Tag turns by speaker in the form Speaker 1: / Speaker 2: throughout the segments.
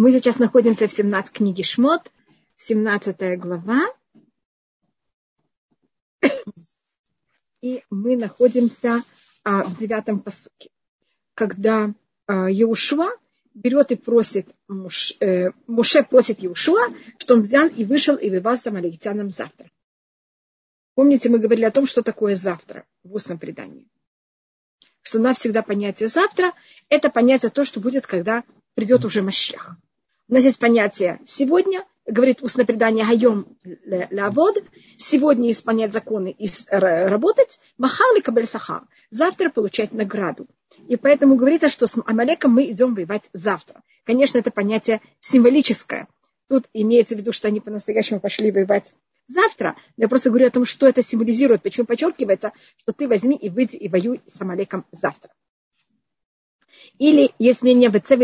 Speaker 1: Мы сейчас находимся в 17 книге Шмот, 17 глава. И мы находимся а, в девятом посуке, когда а, берет и просит, муж, э, Муше просит Еушуа, что он взял и вышел и вывал с амаликитянам завтра. Помните, мы говорили о том, что такое завтра в устном предании. Что у нас всегда понятие завтра – это понятие то, что будет, когда придет уже Мащех. У нас есть понятие сегодня, говорит устное предание Хайом Лавод, сегодня исполнять законы и работать, Махар ли Кабель Сахар, завтра получать награду. И поэтому говорится, что с Амалеком мы идем воевать завтра. Конечно, это понятие символическое. Тут имеется в виду, что они по-настоящему пошли воевать завтра. Но я просто говорю о том, что это символизирует, почему подчеркивается, что ты возьми и выйди и воюй с Амалеком завтра. Или есть в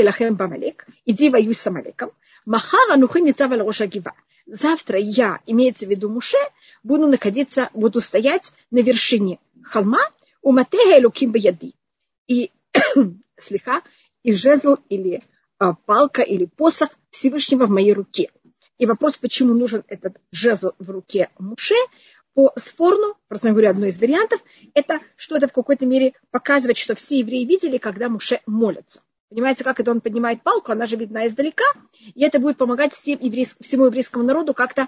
Speaker 1: Лахем Бамалек, иди воюй с Амалеком. Махара нухи ницава роша гива. Завтра я, имеется в виду Муше, буду находиться, буду стоять на вершине холма у Матеха Элуким Баяди. И слегка и жезл или а, палка или посох Всевышнего в моей руке. И вопрос, почему нужен этот жезл в руке Муше, по Сфорну, просто говорю, одно из вариантов, это что это в какой-то мере показывает, что все евреи видели, когда Муше молятся. Понимаете, как это он поднимает палку, она же видна издалека, и это будет помогать всем еврейск, всему еврейскому народу как-то,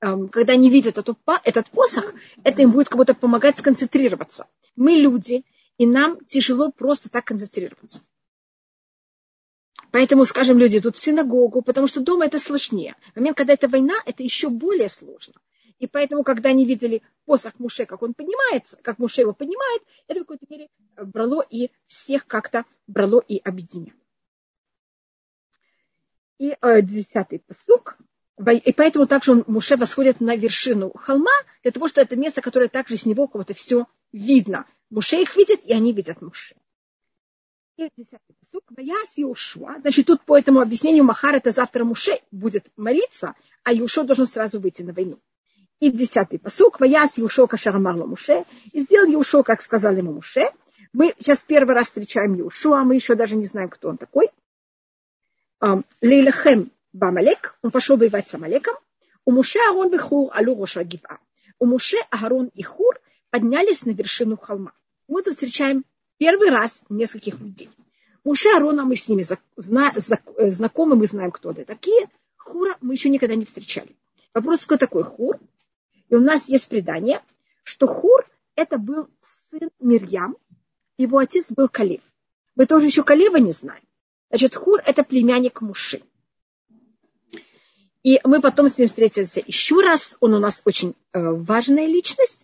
Speaker 1: эм, когда они видят этот, этот посох, это им будет как будто помогать сконцентрироваться. Мы люди, и нам тяжело просто так концентрироваться. Поэтому, скажем, люди идут в синагогу, потому что дома это сложнее. В момент, когда это война, это еще более сложно. И поэтому, когда они видели посох Муше, как он поднимается, как Муше его поднимает, это в какой-то мере брало и всех как-то брало и объединяло. И э, десятый посук. И поэтому также он, Муше восходит на вершину холма, для того, что это место, которое также с него кого-то все видно. Муше их видит, и они видят Муше. И десятый посук. Ваяс Иошуа. Значит, тут по этому объяснению Махар это завтра Муше будет молиться, а Иошуа должен сразу выйти на войну. И десятый посук. Ваяс Иошуа Кашарамарло Муше. И сделал Иошуа, как сказал ему Муше. Мы сейчас первый раз встречаем Иошуа, мы еще даже не знаем, кто он такой. Лейлахем Бамалек, он пошел воевать с Амалеком. У Муше Арон и Хур алю Роша Гива. У Муше Аарон и Хур поднялись на вершину холма. Мы тут встречаем первый раз нескольких людей. Муше Арона мы с ними знакомы, мы знаем, кто это такие. Хура мы еще никогда не встречали. Вопрос, кто такой Хур? И у нас есть предание, что Хур это был сын Мирьям, его отец был Калев. Мы тоже еще Калева не знаем. Значит, Хур это племянник Муши. И мы потом с ним встретимся еще раз. Он у нас очень э, важная личность.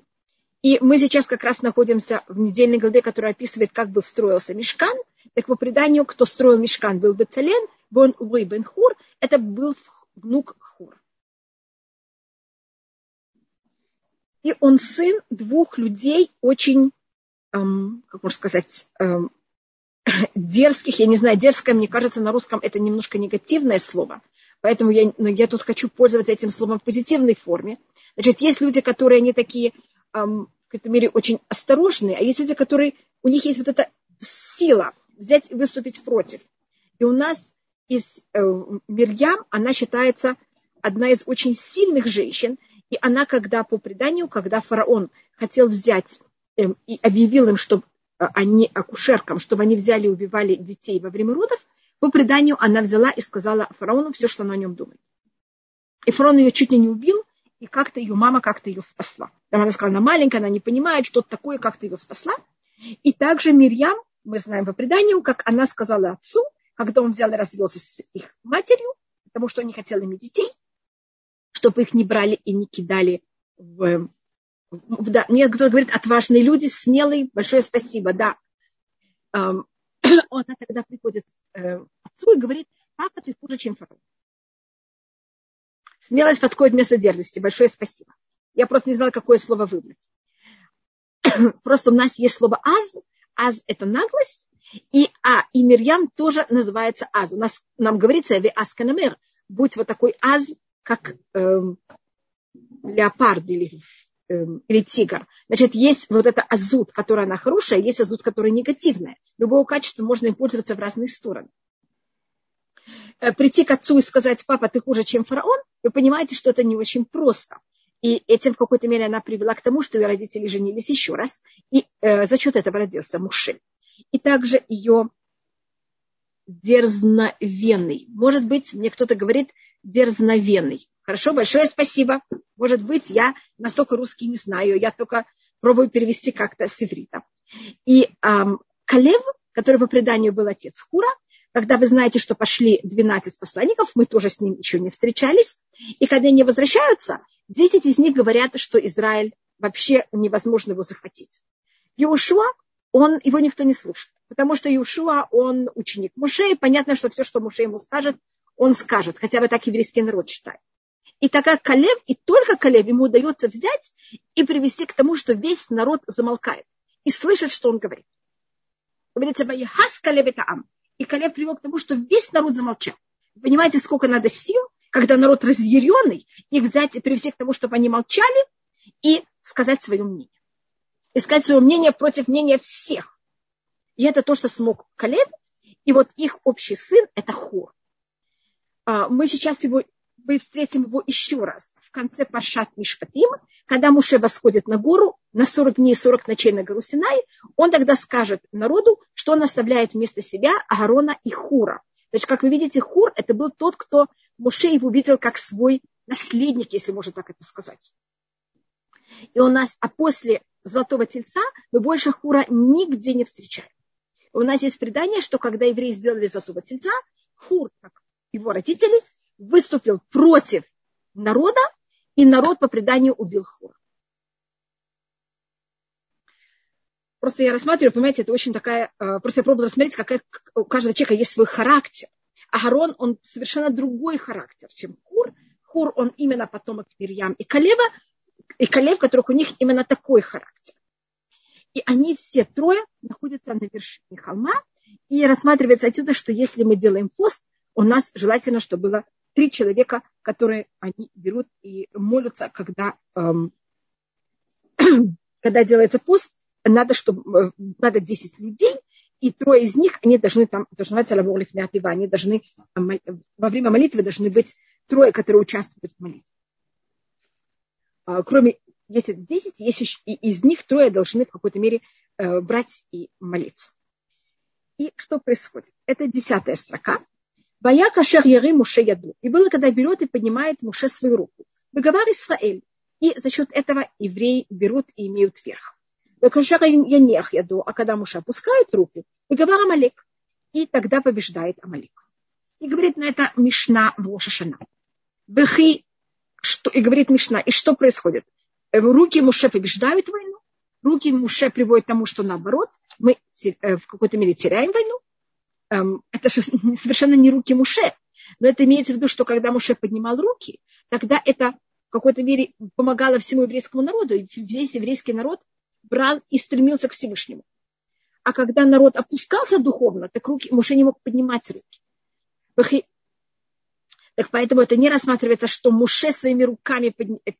Speaker 1: И мы сейчас как раз находимся в недельной главе, которая описывает, как был строился Мешкан. Так по преданию, кто строил Мешкан, был Бецален, Бон Уэй Бен Хур. Это был внук Хур. И он сын двух людей очень, эм, как можно сказать, эм, дерзких. Я не знаю, дерзкое, мне кажется, на русском это немножко негативное слово. Поэтому я, но я тут хочу пользоваться этим словом в позитивной форме. Значит, есть люди, которые они такие, эм, в какой-то мере, очень осторожные, а есть люди, которые, у них есть вот эта сила взять и выступить против. И у нас из э, Мирьям, она считается одна из очень сильных женщин, и она, когда по преданию, когда фараон хотел взять э, и объявил им, что э, они акушеркам, чтобы они взяли и убивали детей во время родов, по преданию она взяла и сказала фараону все, что она о нем думает. И фараон ее чуть ли не убил, и как-то ее мама как-то ее спасла. Там она сказала, она маленькая, она не понимает, что такое, как-то ее спасла. И также Мирьям, мы знаем по преданию, как она сказала отцу, когда он взял и развелся с их матерью, потому что он не хотел иметь детей, чтобы их не брали и не кидали в... в да, мне кто-то говорит, отважные люди, смелые, большое спасибо, да. Эм, он тогда приходит э, отцу и говорит, папа, ты хуже, чем фараон. Смелость подходит вместо дерзости. Большое спасибо. Я просто не знала, какое слово выбрать. Просто у нас есть слово аз. Аз – это наглость. И а, и Мирьям тоже называется аз. У нас, нам говорится, ви асканамер, будь вот такой аз, как эм, леопард или, эм, или тигр. Значит, есть вот это азут, которая она хорошая, есть азут, которая негативная. Любого качества можно им пользоваться в разные стороны. э, прийти к отцу и сказать, папа, ты хуже, чем фараон, вы понимаете, что это не очень просто. И этим в какой-то мере она привела к тому, что ее родители женились еще раз, и э, за счет этого родился Муше. И также ее дерзновенный. Может быть, мне кто-то говорит дерзновенный. Хорошо, большое спасибо. Может быть, я настолько русский не знаю, я только пробую перевести как-то с иврита. И эм, Калев, который по преданию был отец Хура, когда вы знаете, что пошли 12 посланников, мы тоже с ним еще не встречались, и когда они возвращаются, 10 из них говорят, что Израиль вообще невозможно его захватить. Иошуа, он, его никто не слушает, потому что Иошуа, он ученик Муше, и понятно, что все, что Муше ему скажет, он скажет, хотя бы так еврейский народ считает. И как Калев, и только Калев, ему удается взять и привести к тому, что весь народ замолкает и слышит, что он говорит. Говорится, «Ваяхас Калев это ам». И Калев привел к тому, что весь народ замолчал. Понимаете, сколько надо сил, когда народ разъяренный, их взять и привести к тому, чтобы они молчали и сказать свое мнение. И сказать свое мнение против мнения всех. И это то, что смог Калев. И вот их общий сын – это Хор. А, мы сейчас его, мы встретим его еще раз в конце Пашат Мишпатим, когда Муше восходит на гору на 40 дней, 40 ночей на гору Синай, он тогда скажет народу, что он оставляет вместо себя Агарона и Хура. Значит, как вы видите, Хур – это был тот, кто Муше его видел как свой наследник, если можно так это сказать. И у нас, а после Золотого Тельца мы больше Хура нигде не встречаем. У нас есть предание, что когда евреи сделали Золотого Тельца, Хур, как его родители, выступил против народа, и народ по преданию убил Хура. Просто я рассматриваю, понимаете, это очень такая, э, просто я пробовала рассмотреть, какая у каждого человека есть свой характер. А Гарон, он совершенно другой характер, чем Хур. Хур, он именно потомок Мирьям и Калева, и Калев, которых у них именно такой характер. И они все трое находятся на вершине холма, и рассматривается отсюда, что если мы делаем пост, у нас желательно, чтобы было три человека, которые они берут и молятся, когда, эм, когда делается пост, надо, чтобы, э, надо 10 людей, и трое из них, они должны там, должны они должны во время молитвы должны быть трое, которые участвуют в молитве. А, кроме, если 10, если, и из них трое должны в какой-то мере э, брать и молиться. И что происходит? Это десятая строка. Бая кашер яры Муше яду. И было, когда берет и поднимает Муше свою руку. Выговар Исраэль. И за счет этого евреи берут и имеют верх. Кашер янех яду. А когда Муше опускает руку, выговар Амалек. И тогда побеждает Амалек. И говорит на это Мишна в Ошашана. Бехи, что, и говорит Мишна, и что происходит? Руки Муше побеждают войну, руки Муше приводят к тому, что наоборот, мы э, в какой-то мере теряем войну, это же совершенно не руки Муше. Но это имеется в виду, что когда Муше поднимал руки, тогда это в какой-то мере помогало всему еврейскому народу. И весь еврейский народ брал и стремился к Всевышнему. А когда народ опускался духовно, так руки, Муше не мог поднимать руки. Так поэтому это не рассматривается, что Муше своими руками,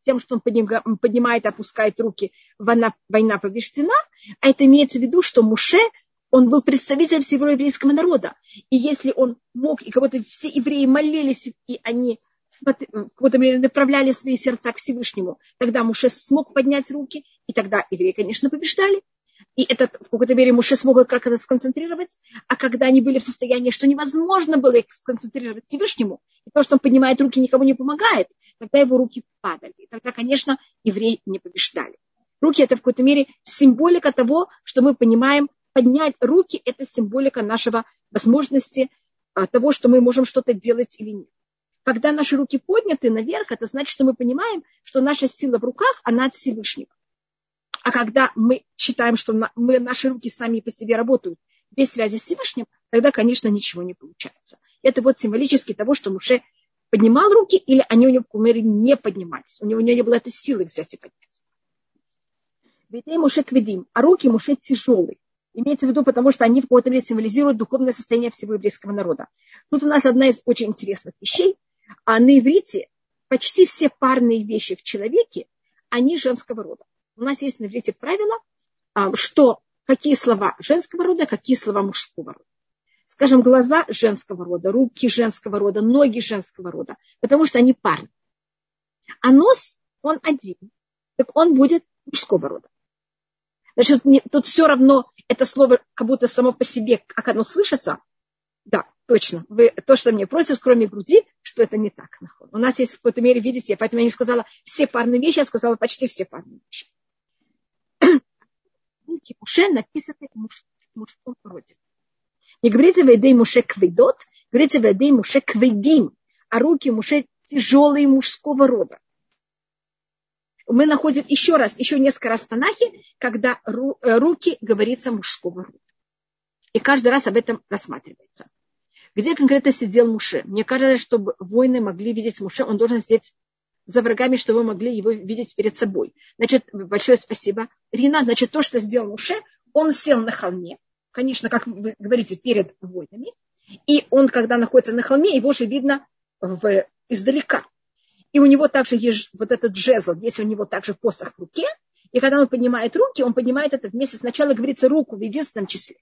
Speaker 1: тем, что он поднимает опускает руки, война, война побеждена, а это имеется в виду, что Муше он был представителем всего еврейского народа. И если он мог, и кого-то все евреи молились, и они какой-то мере направляли свои сердца к Всевышнему, тогда Муше смог поднять руки, и тогда евреи, конечно, побеждали. И этот, в какой-то мере Муше смог как это сконцентрировать, а когда они были в состоянии, что невозможно было их сконцентрировать Всевышнему, и то, что он поднимает руки, никому не помогает, тогда его руки падали. И тогда, конечно, евреи не побеждали. Руки – это в какой-то мере символика того, что мы понимаем, поднять руки – это символика нашего возможности а, того, что мы можем что-то делать или нет. Когда наши руки подняты наверх, это значит, что мы понимаем, что наша сила в руках, она от Всевышнего. А когда мы считаем, что мы, наши руки сами по себе работают без связи с Всевышним, тогда, конечно, ничего не получается. Это вот символически того, что Муше поднимал руки, или они у него в кумере не поднимались. У него не было этой силы взять и поднять. Ведь Муше кведим, а руки Муше тяжелые. Имеется в виду, потому что они в какой-то мере символизируют духовное состояние всего еврейского народа. Тут у нас одна из очень интересных вещей. А на иврите почти все парные вещи в человеке, они женского рода. У нас есть на иврите правило, а, что какие слова женского рода, какие слова мужского рода. скажем, глаза женского рода, руки женского рода, ноги женского рода, потому что они парни. А нос, он один, так он будет мужского рода. Значит, тут все равно это слово как будто само по себе, как оно слышится, да, точно. Вы то, что мне просят, кроме груди, что это не так. У нас есть в какой-то мере, видите, поэтому я не сказала все парные вещи, я сказала почти все парные вещи. Руки Муше написаны в мужском роде. Не говорите «Вейдей Муше квейдот», говорите «Вейдей Муше квейдим», а руки Муше тяжелые мужского рода. Мы находим еще раз, еще несколько раз в Танахе, когда э, руки говорится мужского рода. И каждый раз об этом рассматривается. Где конкретно сидел Муше? Мне кажется, чтобы воины могли видеть Муше, он должен сидеть за врагами, чтобы вы могли его видеть перед собой. Значит, большое спасибо. Рина, значит, то, что сделал Муше, он сел на холме, конечно, как вы говорите, перед воинами, и он, когда находится на холме, его же видно в, издалека. И у него также есть вот этот жезл, есть у него также посох в руке, и когда он поднимает руки, он поднимает это вместе, сначала говорится руку в единственном числе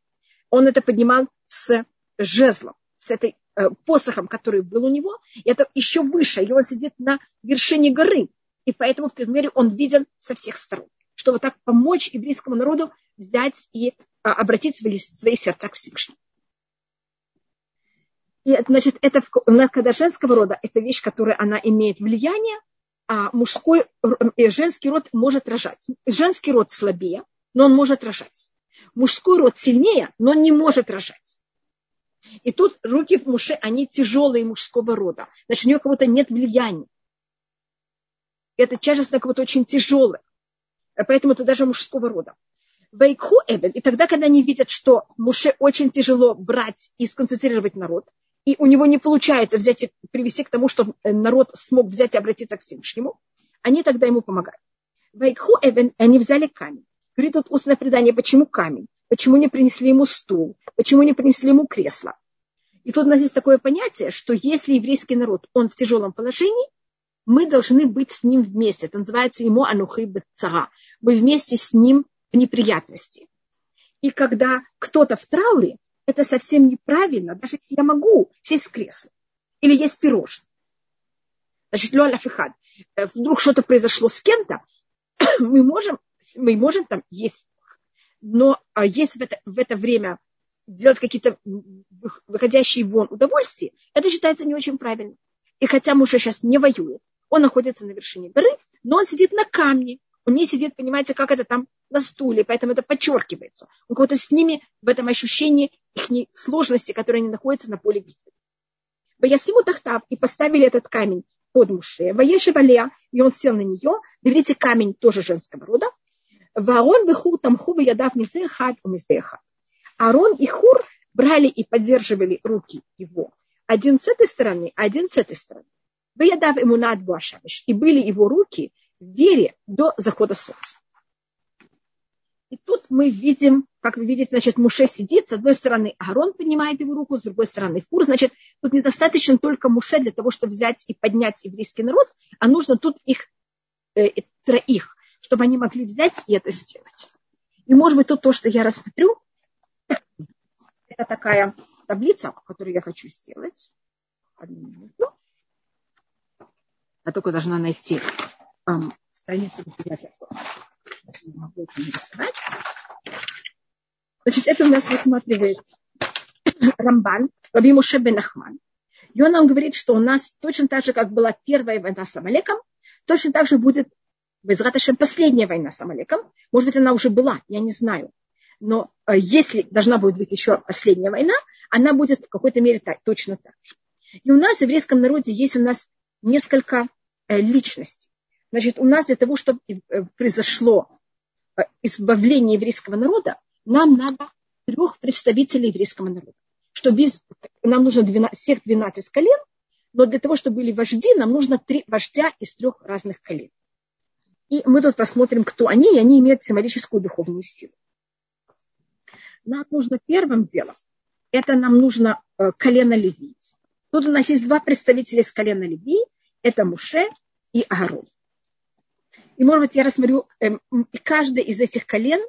Speaker 1: он это поднимал с жезлом, с этой э, посохом, который был у него. И это еще выше, и он сидит на вершине горы. И поэтому в мере он виден со всех сторон. Чтобы так помочь еврейскому народу взять и а, обратить свои, свои сердца к Всевышнему. И, значит, это, когда женского рода, это вещь, которая она имеет влияние, а мужской, женский род может рожать. Женский род слабее, но он может рожать мужской род сильнее, но не может рожать. И тут руки в Муше, они тяжелые мужского рода. Значит, у нее кого-то нет влияния. Это тяжесть на кого-то очень тяжелая. Поэтому это даже мужского рода. Вайкху Эбен. И тогда, когда они видят, что Муше очень тяжело брать и сконцентрировать народ, и у него не получается взять и привести к тому, чтобы народ смог взять и обратиться к Всевышнему, они тогда ему помогают. Вайкху Эбен, они взяли камень. Говорит тут устное предание, почему камень, почему не принесли ему стул, почему не принесли ему кресло. И тут у нас есть такое понятие, что если еврейский народ, он в тяжелом положении, мы должны быть с ним вместе. Это называется ему анухи бецара. Мы вместе с ним в неприятности. И когда кто-то в трауре, это совсем неправильно, даже если я могу сесть в кресло или есть пирожное. Значит, Вдруг что-то произошло с кем-то, мы можем мы можем там есть, но а есть в это, в это время делать какие-то выходящие вон удовольствия, это считается не очень правильно. И хотя муж сейчас не воюет, он находится на вершине горы, но он сидит на камне, он не сидит, понимаете, как это там на стуле, поэтому это подчеркивается. Он кого-то с ними в этом ощущении их сложности, которые они находятся на поле битвы. Ваясиму тахтав и поставили этот камень под Муше. Ваеши Валея, и он сел на нее. Видите, камень тоже женского рода. И Хур тамху ядав мисехад у мисехад. Арон и Хур брали и поддерживали руки его. Один с этой стороны, один с этой стороны. Выядав ему над. И были его руки вере до захода солнца. И тут мы видим, как вы видите, значит, Муше сидит, с одной стороны Аарон поднимает его руку, с другой стороны Хур. Значит, тут недостаточно только Муше для того, чтобы взять и поднять еврейский народ, а нужно тут их э, троих чтобы они могли взять и это сделать. И может быть тут то, что я рассмотрю, это такая таблица, которую я хочу сделать. Одну минуту. Я только должна найти эм, страницу, где я могу это нарисовать. Значит, это у нас рассматривает Рамбан, Раби Муше бен Ахман. И он нам говорит, что у нас точно так же, как была первая война с Амалеком, точно так же будет Безраташем последняя война с Амалеком. Может быть, она уже была, я не знаю. Но э, если должна будет быть еще последняя война, она будет в какой-то мере так, точно так же. И у нас в еврейском народе есть у нас несколько э, личностей. Значит, у нас для того, чтобы э, произошло избавление еврейского народа, нам надо трех представителей еврейского народа. Что без, нам нужно 12, всех 12 колен, но для того, чтобы были вожди, нам нужно три вождя из трех разных колен. И мы тут посмотрим, кто они, и они имеют символическую духовную силу. Нам нужно первым делом, это нам нужно э, колено Леви. Тут у нас есть два представителя из колена Леви, это Муше и Аарон. И, может быть, я рассмотрю, э, каждый из этих колен,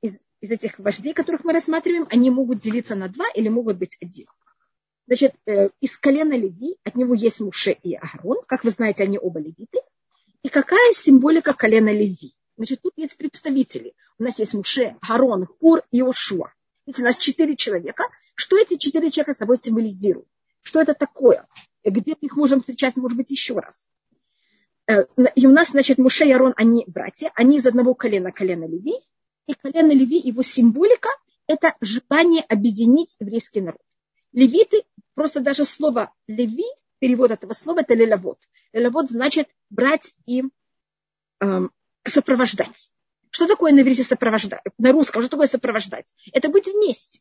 Speaker 1: из, из этих вождей, которых мы рассматриваем, они могут делиться на два или могут быть один. Значит, э, из колена Леви от него есть Муше и Аарон. Как вы знаете, они оба левиты. И какая символика колена Леви? Значит, тут есть представители. У нас есть Муше, Аарон, Хур и Ошуа. Видите, у нас четыре человека. Что эти четыре человека собой символизируют? Что это такое? Где мы их можем встречать, может быть, еще раз? Э, и у нас, значит, Муше и Арон, они братья, они из одного колена, колена Леви. И колено Леви, его символика – это желание объединить еврейский народ. Левиты, просто даже слово Леви, перевод этого слова – это лелавод. Лелавод значит брать и эм, сопровождать. Что такое на иврите сопровождать? На русском, что такое сопровождать? Это быть вместе.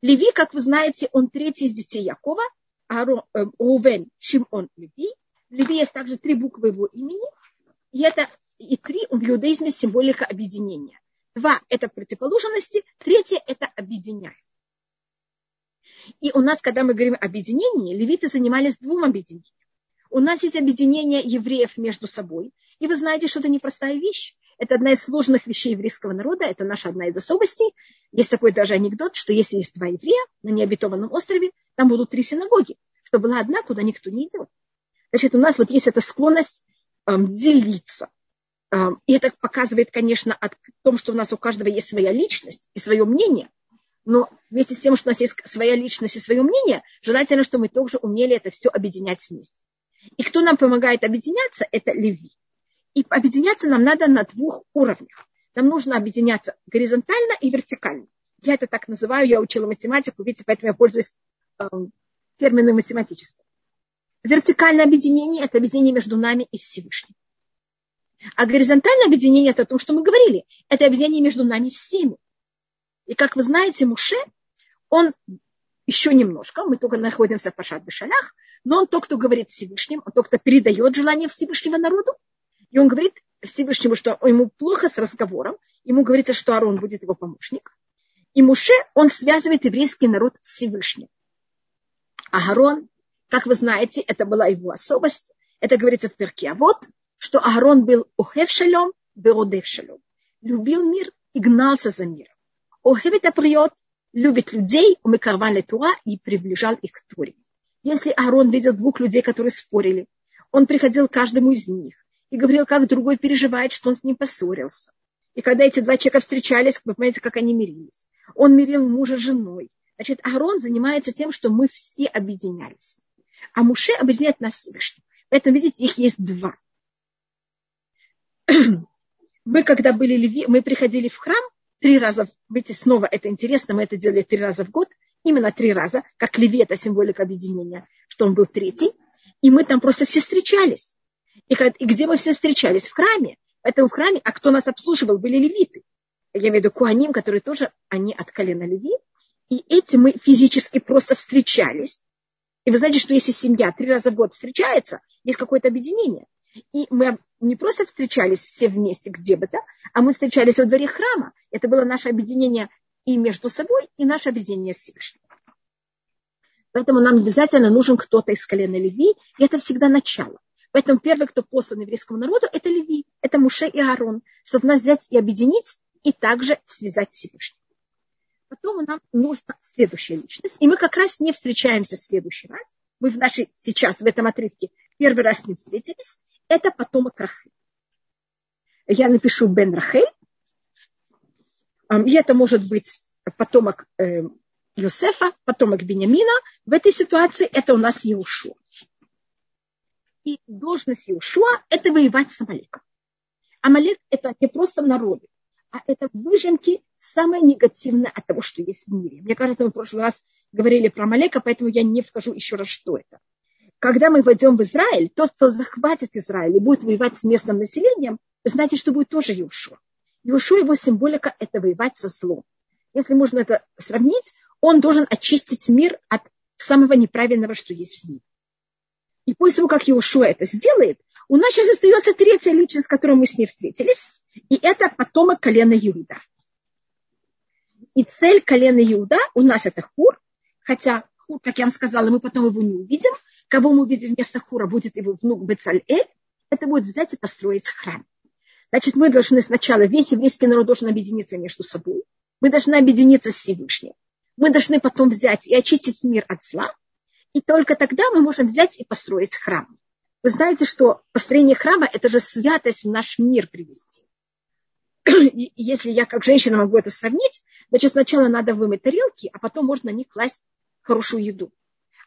Speaker 1: Леви, как вы знаете, он третий из детей Якова, Арон, э, Рувен, Шимон, Леви. Леви есть также три буквы его имени. И это и три в иудаизме символика объединения. Два – это противоположности, третье – это объединяет. И у нас, когда мы говорим объединение, левиты занимались двум объединением. У нас есть объединение евреев между собой. И вы знаете, что это непростая вещь. Это одна из сложных вещей еврейского народа, это наша одна из особостей. Есть такой даже анекдот, что если есть два еврея на необетованном острове, там будут три синагоги, что была одна, куда никто не идет. Значит, у нас вот есть эта склонность эм, делиться. Эм, и это показывает, конечно, о том, что у нас у каждого есть своя личность и свое мнение. Но вместе с тем, что у нас есть своя личность и свое мнение, желательно, чтобы мы тоже умели это все объединять вместе. И кто нам помогает объединяться, это Леви. И объединяться нам надо на двух уровнях. Нам нужно объединяться горизонтально и вертикально. Я это так называю, я учила математику, видите, поэтому я пользуюсь э, термином математическим. Вертикальное объединение – это объединение между нами и Всевышним. А горизонтальное объединение – это то, что мы говорили. Это объединение между нами всеми. И как вы знаете, Муше, он еще немножко, мы только находимся в Пашат Бешалях, но он тот, кто говорит Всевышним, он тот, кто передает желание Всевышнего народу, и он говорит Всевышнему, что ему плохо с разговором. Ему говорится, что Арон будет его помощник. И Муше, он связывает еврейский народ с Всевышним. А Аарон, как вы знаете, это была его особость. Это говорится в перке. А вот, что Аарон был охев шалом, беродев шалом. Любил мир и гнался за миром. Охев это приет, любит людей, умыкарван Тура и приближал их к Туре. Если Аарон видел двух людей, которые спорили, он приходил к каждому из них и говорил, как другой переживает, что он с ним поссорился. И когда эти два человека встречались, вы понимаете, как они мирились. Он мирил мужа с женой. Значит, Аарон занимается тем, что мы все объединялись. А Муше объединяет нас Всевышним. Поэтому, видите, их есть два. Мы, когда были леви, мы приходили в храм три раза, видите, снова это интересно, мы это делали три раза в год, именно три раза, как леви, это символика объединения, что он был третий. И мы там просто все встречались. И, и где мы все встречались? В храме. Поэтому в храме, а кто нас обслуживал, были левиты. Я имею в виду куаним, которые тоже, они от колена леви. И эти мы физически просто встречались. И вы знаете, что если семья три раза в год встречается, есть какое-то объединение. И мы не просто встречались все вместе где бы то, а мы встречались во дворе храма. Это было наше объединение и между собой, и наше объединение с Всевышним. Поэтому нам обязательно нужен кто-то из колена Леви, и это всегда начало. Поэтому первый, кто послан еврейскому народу, это Леви, это Муше и Аарон, чтобы нас взять и объединить, и также связать Всевышним. Потом нам нужна следующая личность, и мы как раз не встречаемся в следующий раз. Мы в нашей, сейчас, в этом отрывке, первый раз не встретились. Это потомок Рахель. Я напишу Бен Рахель. И это может быть потомок Йосефа, эм, потомок Бениамина. В этой ситуации это у нас Иешуа. И должность Иешуа – это воевать с Амалеком. Амалек – это не просто народы, а это выжимки самое негативное от того, что есть в мире. Мне кажется, мы в прошлый раз говорили про Амалека, поэтому я не вхожу еще раз, что это. Когда мы войдем в Израиль, тот, кто захватит Израиль и будет воевать с местным населением, знаете, что будет тоже Иешуа. Иешуа, его символика – это воевать со злом. Если можно это сравнить, он должен очистить мир от самого неправильного, что есть в мире. И после того, как Иошуа это сделает, у нас сейчас остается третья личность, с которой мы с ней встретились, и это потомок колена Иуда. И цель колена Иуда у нас это Хур, хотя Хур, как я вам сказала, мы потом его не увидим. Кого мы увидим вместо Хура, будет его внук Бецаль-Эль. Это будет взять и построить храм. Значит, мы должны сначала, весь еврейский народ должен объединиться между собой. Мы должны объединиться с Всевышним. Мы должны потом взять и очистить мир от зла. И только тогда мы можем взять и построить храм. Вы знаете, что построение храма – это же святость в наш мир привести. Если я как женщина могу это сравнить, значит, сначала надо вымыть тарелки, а потом можно на них класть хорошую еду.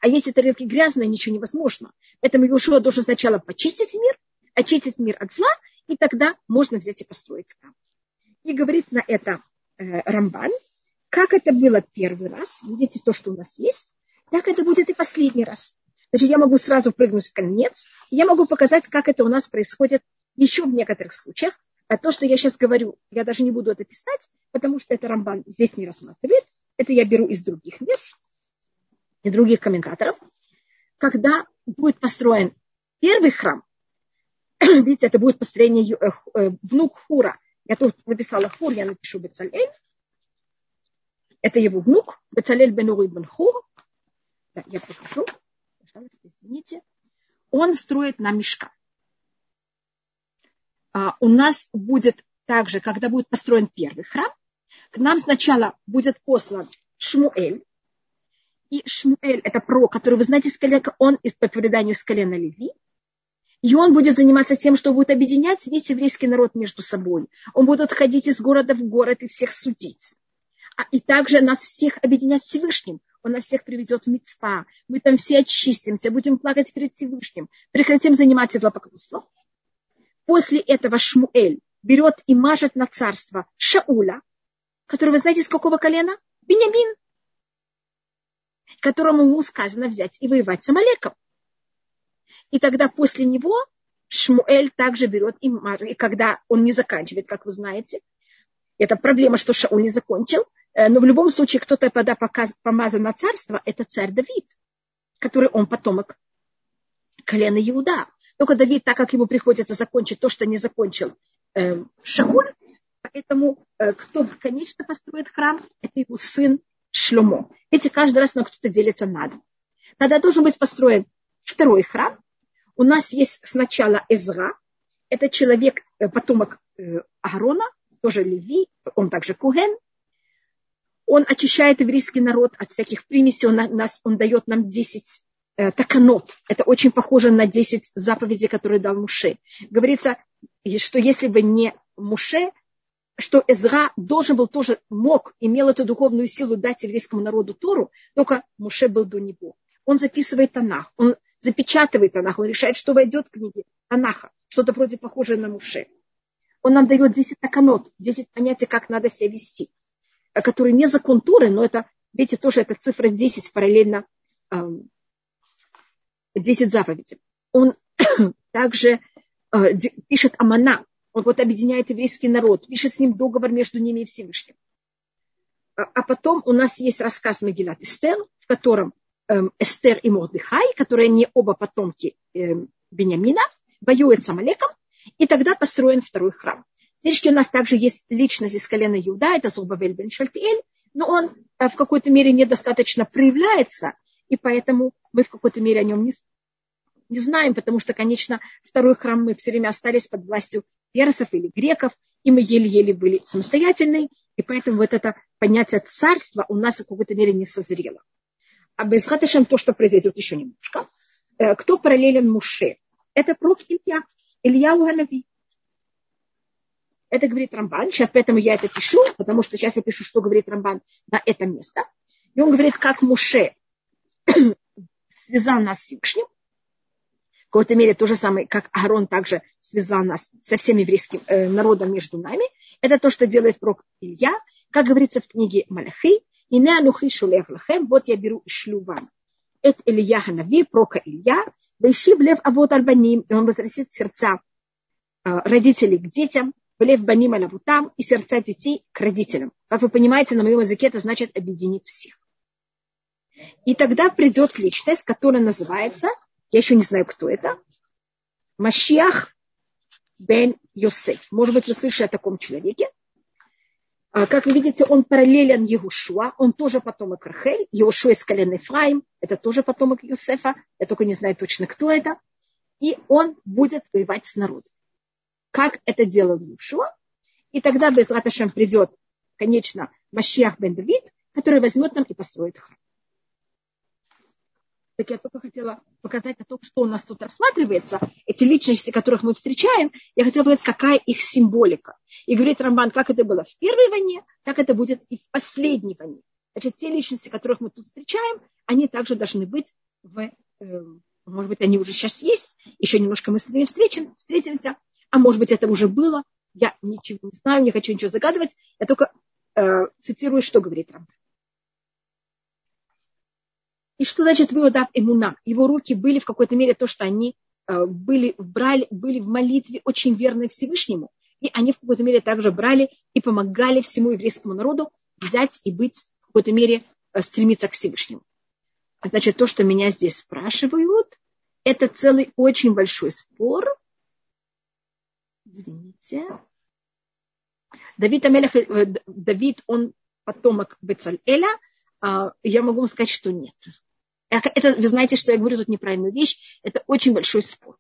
Speaker 1: А если тарелки грязные, ничего невозможно. Поэтому Иешуа должен сначала почистить мир, очистить мир от зла, и тогда можно взять и построить храм. И говорит на это э, Рамбан, как это было первый раз, видите то, что у нас есть, так это будет и последний раз. Значит, я могу сразу прыгнуть в конец, я могу показать, как это у нас происходит еще в некоторых случаях. А то, что я сейчас говорю, я даже не буду это писать, потому что это Рамбан здесь не рассматривает. Это я беру из других мест и других комментаторов. Когда будет построен первый храм, видите, это будет построение э, э, внук Хура. Я тут написала Хур, я напишу Бецалель. Это его внук, Бецалель бен Ури бен Хур. Да, я покажу. Пожалуйста, извините. Он строит нам мешка. А, у нас будет также, когда будет построен первый храм, к нам сначала будет послан Шмуэль. И Шмуэль – это про, который, вы знаете, с колена, он по преданию с колена Леви. И он будет заниматься тем, что будет объединять весь еврейский народ между собой. Он будет ходить из города в город и всех судить. А, и также нас всех объединять с Всевышним. Он нас всех приведет в Мицпа. Мы там все очистимся, будем плакать перед Всевышним. Прекратим заниматься идолопоклонством. После этого Шмуэль берет и мажет на царство Шауля, который, вы знаете, из какого колена? Бенямин, которому ему сказано взять и воевать с Амалеком. И тогда после него Шмуэль также берет и мажет. И когда он не заканчивает, как вы знаете, это проблема, что Шауль не закончил, э, но в любом случае кто-то, когда помазан на царство, это царь Давид, который он потомок колена Иуда. Только Давид, так как ему приходится закончить то, что не закончил э, Шауль, поэтому э, кто конечно построит храм, это его сын Шлюмо. Эти каждый раз на кто-то делится на два. Тогда должен быть построен второй храм. У нас есть сначала Эзра, это человек, э, потомок э, Аарона, тоже Леви, он также Куген. Он очищает еврейский народ от всяких примесей, он, нас, он дает нам 10 э, таканот. Это очень похоже на 10 заповедей, которые дал Муше. Говорится, что если бы не Муше, что Эзра должен был тоже, мог, имел эту духовную силу дать еврейскому народу Тору, только Муше был до него. Он записывает Танах, он запечатывает Танах, он решает, что войдет в книги Танаха, что-то вроде похожее на Муше. Он нам дает 10 таканот, 10 понятий, как надо себя вести, которые не закон Торы, но это, видите, тоже это цифра 10 параллельно 10 заповедей. Он также э, пишет Амана, он вот объединяет еврейский народ, пишет с ним договор между ними и Всевышним. А, а потом у нас есть рассказ Мегилат Эстер, в котором эм, Эстер и Мордыхай, которые не оба потомки эм, Бениамина, воюют с Амалеком, и тогда построен второй храм. Теперь у нас также есть личность из колена Иуда, это Зубавель бен Шальтиэль, но он э, в какой-то мере недостаточно проявляется, и поэтому мы в какой-то мере о нем не, не знаем, потому что, конечно, второй храм мы все время остались под властью персов или греков, и мы еле-еле были самостоятельны, и поэтому вот это понятие царства у нас в какой-то мере не созрело. А без то, что произойдет еще немножко. Э, кто параллелен Муше? Это пророк Илья, Илья Уганави. Это говорит Рамбан. Сейчас поэтому я это пишу, потому что сейчас я пишу, что говорит Рамбан на это место. И он говорит, как Муше связал нас с Всевышним, в какой-то мере то же самое, как Аарон также связал нас со всем еврейским э, народом между нами. Это то, что делает пророк Илья, как говорится в книге Малахи, и не анухи шулех лахем, вот я беру и шлю вам. Это Илья Ханави, прока Илья, Вейшив лев авод альбаним, и он возвратит сердца э, родителей к детям, лев баним алавутам, и сердца детей к родителям. Как вы понимаете, на моем языке это значит объединить всех. И тогда придет личность, которая называется, я еще не знаю, кто это, Машиах бен Йосеф. Может быть, вы слышали о таком человеке. А, как вы видите, он параллелен Егушуа, он тоже потомок Рахель. Егушуа из колена Ефраим, это тоже потомок Йосефа, я только не знаю точно, кто это. И он будет воевать с народом. Как это делал Егушуа? И тогда без Раташем придет, конечно, Машиах бен Давид, который возьмет нам и построит храм. Так я только хотела показать о том, что у нас тут рассматривается, эти личности, которых мы встречаем, я хотела показать, какая их символика. И говорит Рамбан, как это было в первой войне, так это будет и в последней войне. Значит, те личности, которых мы тут встречаем, они также должны быть в, э, может быть, они уже сейчас есть, еще немножко мы с ними встретим, встретимся, а может быть, это уже было, я ничего не знаю, не хочу ничего загадывать, я только э, цитирую, что говорит Рамбан. И что значит выводав имуна? Его руки были в какой-то мере то, что они э, были, брали, были в молитве очень верны Всевышнему. И они в какой-то мере также брали и помогали всему еврейскому народу взять и быть в какой-то мере э, стремиться к Всевышнему. Значит, то, что меня здесь спрашивают, это целый очень большой спор. Извините. Давид Амелех, э, Давид, он потомок Бецалеля, а я могу вам сказать, что нет. Это, вы знаете, что я говорю тут неправильную вещь. Это очень большой спор.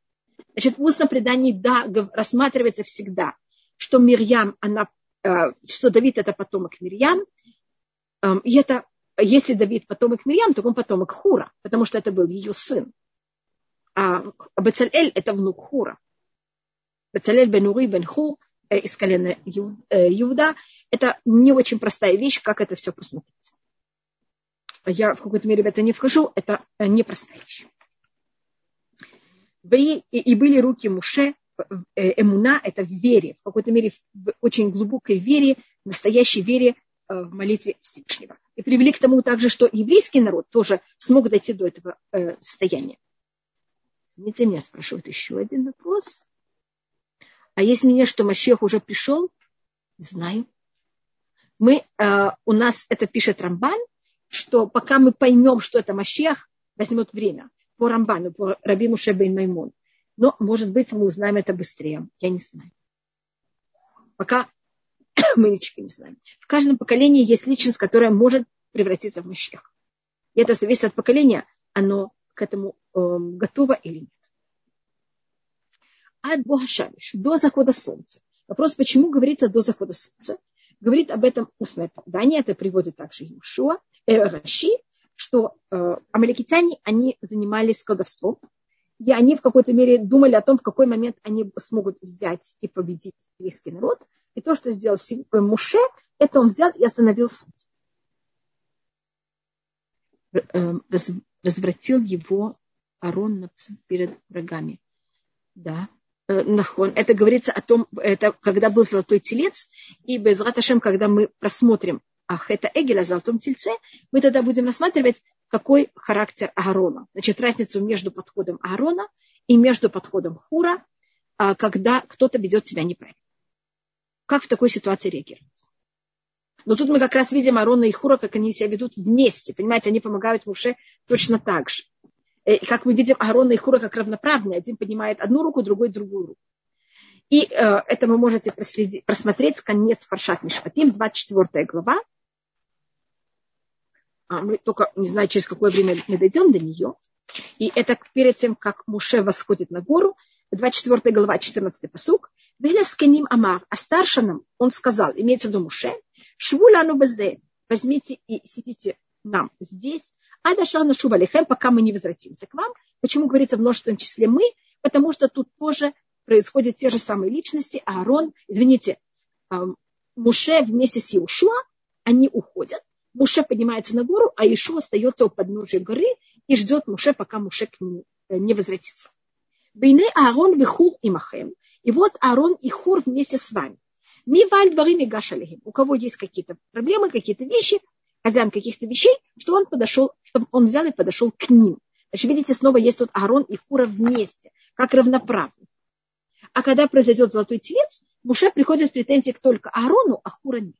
Speaker 1: Значит, в устном предании, да, рассматривается всегда, что Мирьям, она, э, что Давид это потомок Мирьям. Эм, и это, если Давид потомок Мирьям, то он потомок Хура, потому что это был ее сын. А Бецалель это внук Хура. Бецалель бен Ури бен Хур э, из колена э, Иуда. Это не очень простая вещь, как это все посмотреть я в какой-то мере в это не вхожу, это э, непростая вещь. И, были руки Муше, э, эмуна, это в вере, в какой-то мере в очень глубокой вере, настоящей вере э, в молитве Всевышнего. И привели к тому также, что еврейский народ тоже смог дойти до этого состояния. Извините, меня спрашивают еще один вопрос. А если мне, что Машех уже пришел? Знаю. Мы, у нас это пишет Рамбан, что пока мы поймем, что это Машех, возьмет время. По Рамбану, по Раби Муше бен Маймон. Но, может быть, мы узнаем это быстрее. Я не знаю. Пока мы ничего не знаем. В каждом поколении есть личность, которая может превратиться в Машех. И это зависит от поколения, оно к этому э, готово или нет. От Бога Шавиш, до захода солнца. Вопрос, почему говорится до захода солнца? Говорит об этом устное предание, это приводит также Иешуа. Э, Раши, что э, амаликитяне, они занимались колдовством, и они в какой-то мере думали о том, в какой момент они смогут взять и победить еврейский народ. И то, что сделал э, Муше, это он взял и остановил солнце. Развратил его Арон перед врагами. Да. Нахон. Это говорится о том, это когда был золотой телец, и без Раташем, когда мы просмотрим Ах, это Эгель о золотом тельце, мы тогда будем рассматривать, какой характер Аарона. Значит, разницу между подходом Аарона и между подходом Хура, а, когда кто-то ведет себя неправильно. Как в такой ситуации реагировать? Но тут мы как раз видим Аарона и Хура, как они себя ведут вместе. Понимаете, они помогают Муше точно так же. Э, и как мы видим Аарона и Хура как равноправные. Один поднимает одну руку, другой другую руку. И э, это вы можете просмотреть конец Паршат Мишпатим, 24 глава, а мы только не знаю, через какое время мы дойдем до нее. И это перед тем, как Муше восходит на гору, 24 глава, 14 посук. Велесканим Амар, а старшинам он сказал, имеется в виду Муше, Швуляну безде, возьмите и сидите нам здесь, а дошла на шубалихем, пока мы не возвратимся к вам. Почему говорится в множественном числе мы? Потому что тут тоже происходят те же самые личности. Аарон, извините, Муше вместе с Иушуа, они уходят. Муше поднимается на гору, а Ишо остается у подножия горы и ждет Муше, пока Муше к нему э, не возвратится. Бейне Аарон вихур и Махем. И вот Аарон и Хур вместе с вами. Ми валь дворим гашалихим. У кого есть какие-то проблемы, какие-то вещи, хозяин каких-то вещей, что он подошел, чтобы он взял и подошел к ним. Значит, видите, снова есть тут Аарон и Хура вместе, как равноправны. А когда произойдет золотой телец, Муше приходит с претензией только Аарону, а Хура нет.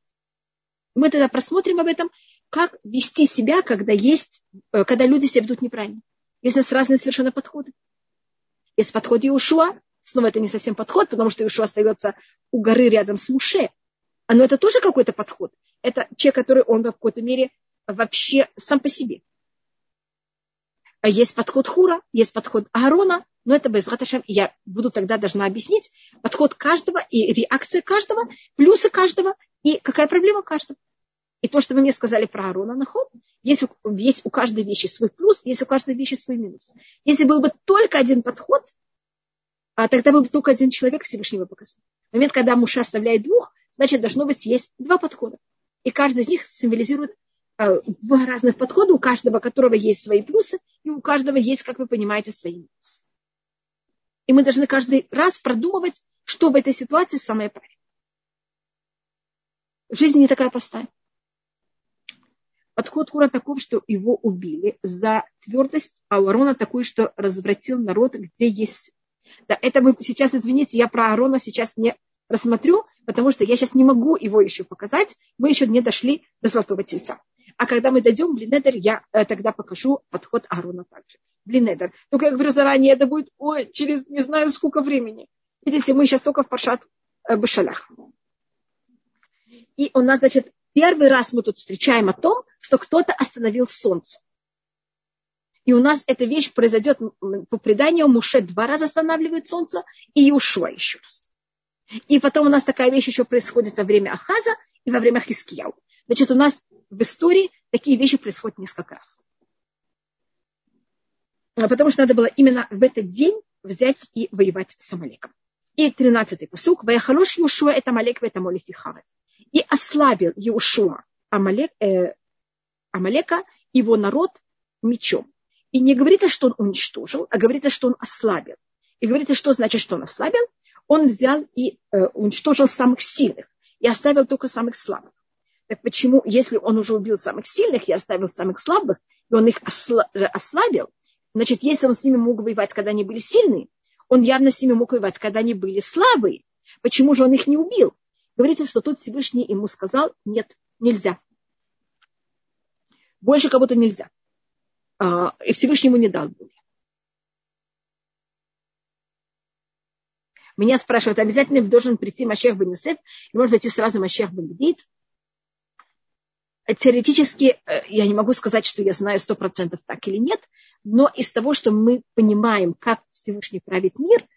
Speaker 1: Мы тогда просмотрим об этом, как вести себя, когда есть, э, когда люди себя ведут неправильно. Если с разные совершенно подходы. Есть подход Иушуа, снова это не совсем подход, потому что Иушуа остается у горы рядом с Муше. А, но это тоже какой-то подход. Это человек, который он в какой-то мере вообще сам по себе. А есть подход Хура, есть подход Аарона, но это без Раташем. Я буду тогда должна объяснить подход каждого и реакция каждого, плюсы каждого и какая проблема каждого. И то, что вы мне сказали про Аарона Нахот, есть, есть у каждой вещи свой плюс, есть у каждой вещи свой минус. Если был бы только один подход, а тогда бы только один человек Всевышнего показал. В момент, когда Муша оставляет двух, значит, должно быть есть два подхода. И каждый из них символизирует э, два разных подхода, у каждого которого есть свои плюсы, и у каждого есть, как вы понимаете, свои минусы. И мы должны каждый раз продумывать, что в этой ситуации самое правильное. Жизнь не такая простая. Подход Хура таков, что его убили за твердость, а у Арона такой, что развратил народ, где есть... Да, это мы сейчас, извините, я про Арона сейчас не рассмотрю, потому что я сейчас не могу его еще показать. Мы еще не дошли до Золотого Тельца. А когда мы дойдем Блинедер, я э, тогда покажу подход Аарона также. Блинедер. Только я говорю заранее, это будет ой, через не знаю сколько времени. Видите, мы сейчас только в Паршат э, Башалях. И у нас, значит, Первый раз мы тут встречаем о том, что кто-то остановил солнце. И у нас эта вещь произойдет по преданию. Муше два раза останавливает солнце, и Иушуа еще раз. И потом у нас такая вещь еще происходит во время Ахаза и во время Хискияу. Значит, у нас в истории такие вещи происходят несколько раз. Потому что надо было именно в этот день взять и воевать с Амалеком. И тринадцатый посук. Ваяхалош Юшуа это Амалек, это Молифихавас и ослабил Иошуа Амалек, э, Амалека, его народ мечом. И не говорится, что он уничтожил, а говорится, что он ослабил. И говорится, что значит, что он ослабил? Он взял и э, уничтожил самых сильных и оставил только самых слабых. Так почему, если он уже убил самых сильных и оставил самых слабых, и он их ослабил, значит, если он с ними мог воевать, когда они были сильные, он явно с ними мог воевать, когда они были слабые. Почему же он их не убил? Говорится, что тут Всевышний ему сказал, нет, нельзя. Больше кого-то нельзя. А, и Всевышний ему не дал более. Меня спрашивают, обязательно должен прийти Машех бен Юсеф, и может прийти сразу Машех бен Давид. Теоретически э, я не могу сказать, что я знаю сто процентов так или нет, но из того, что мы понимаем, как Всевышний правит мир,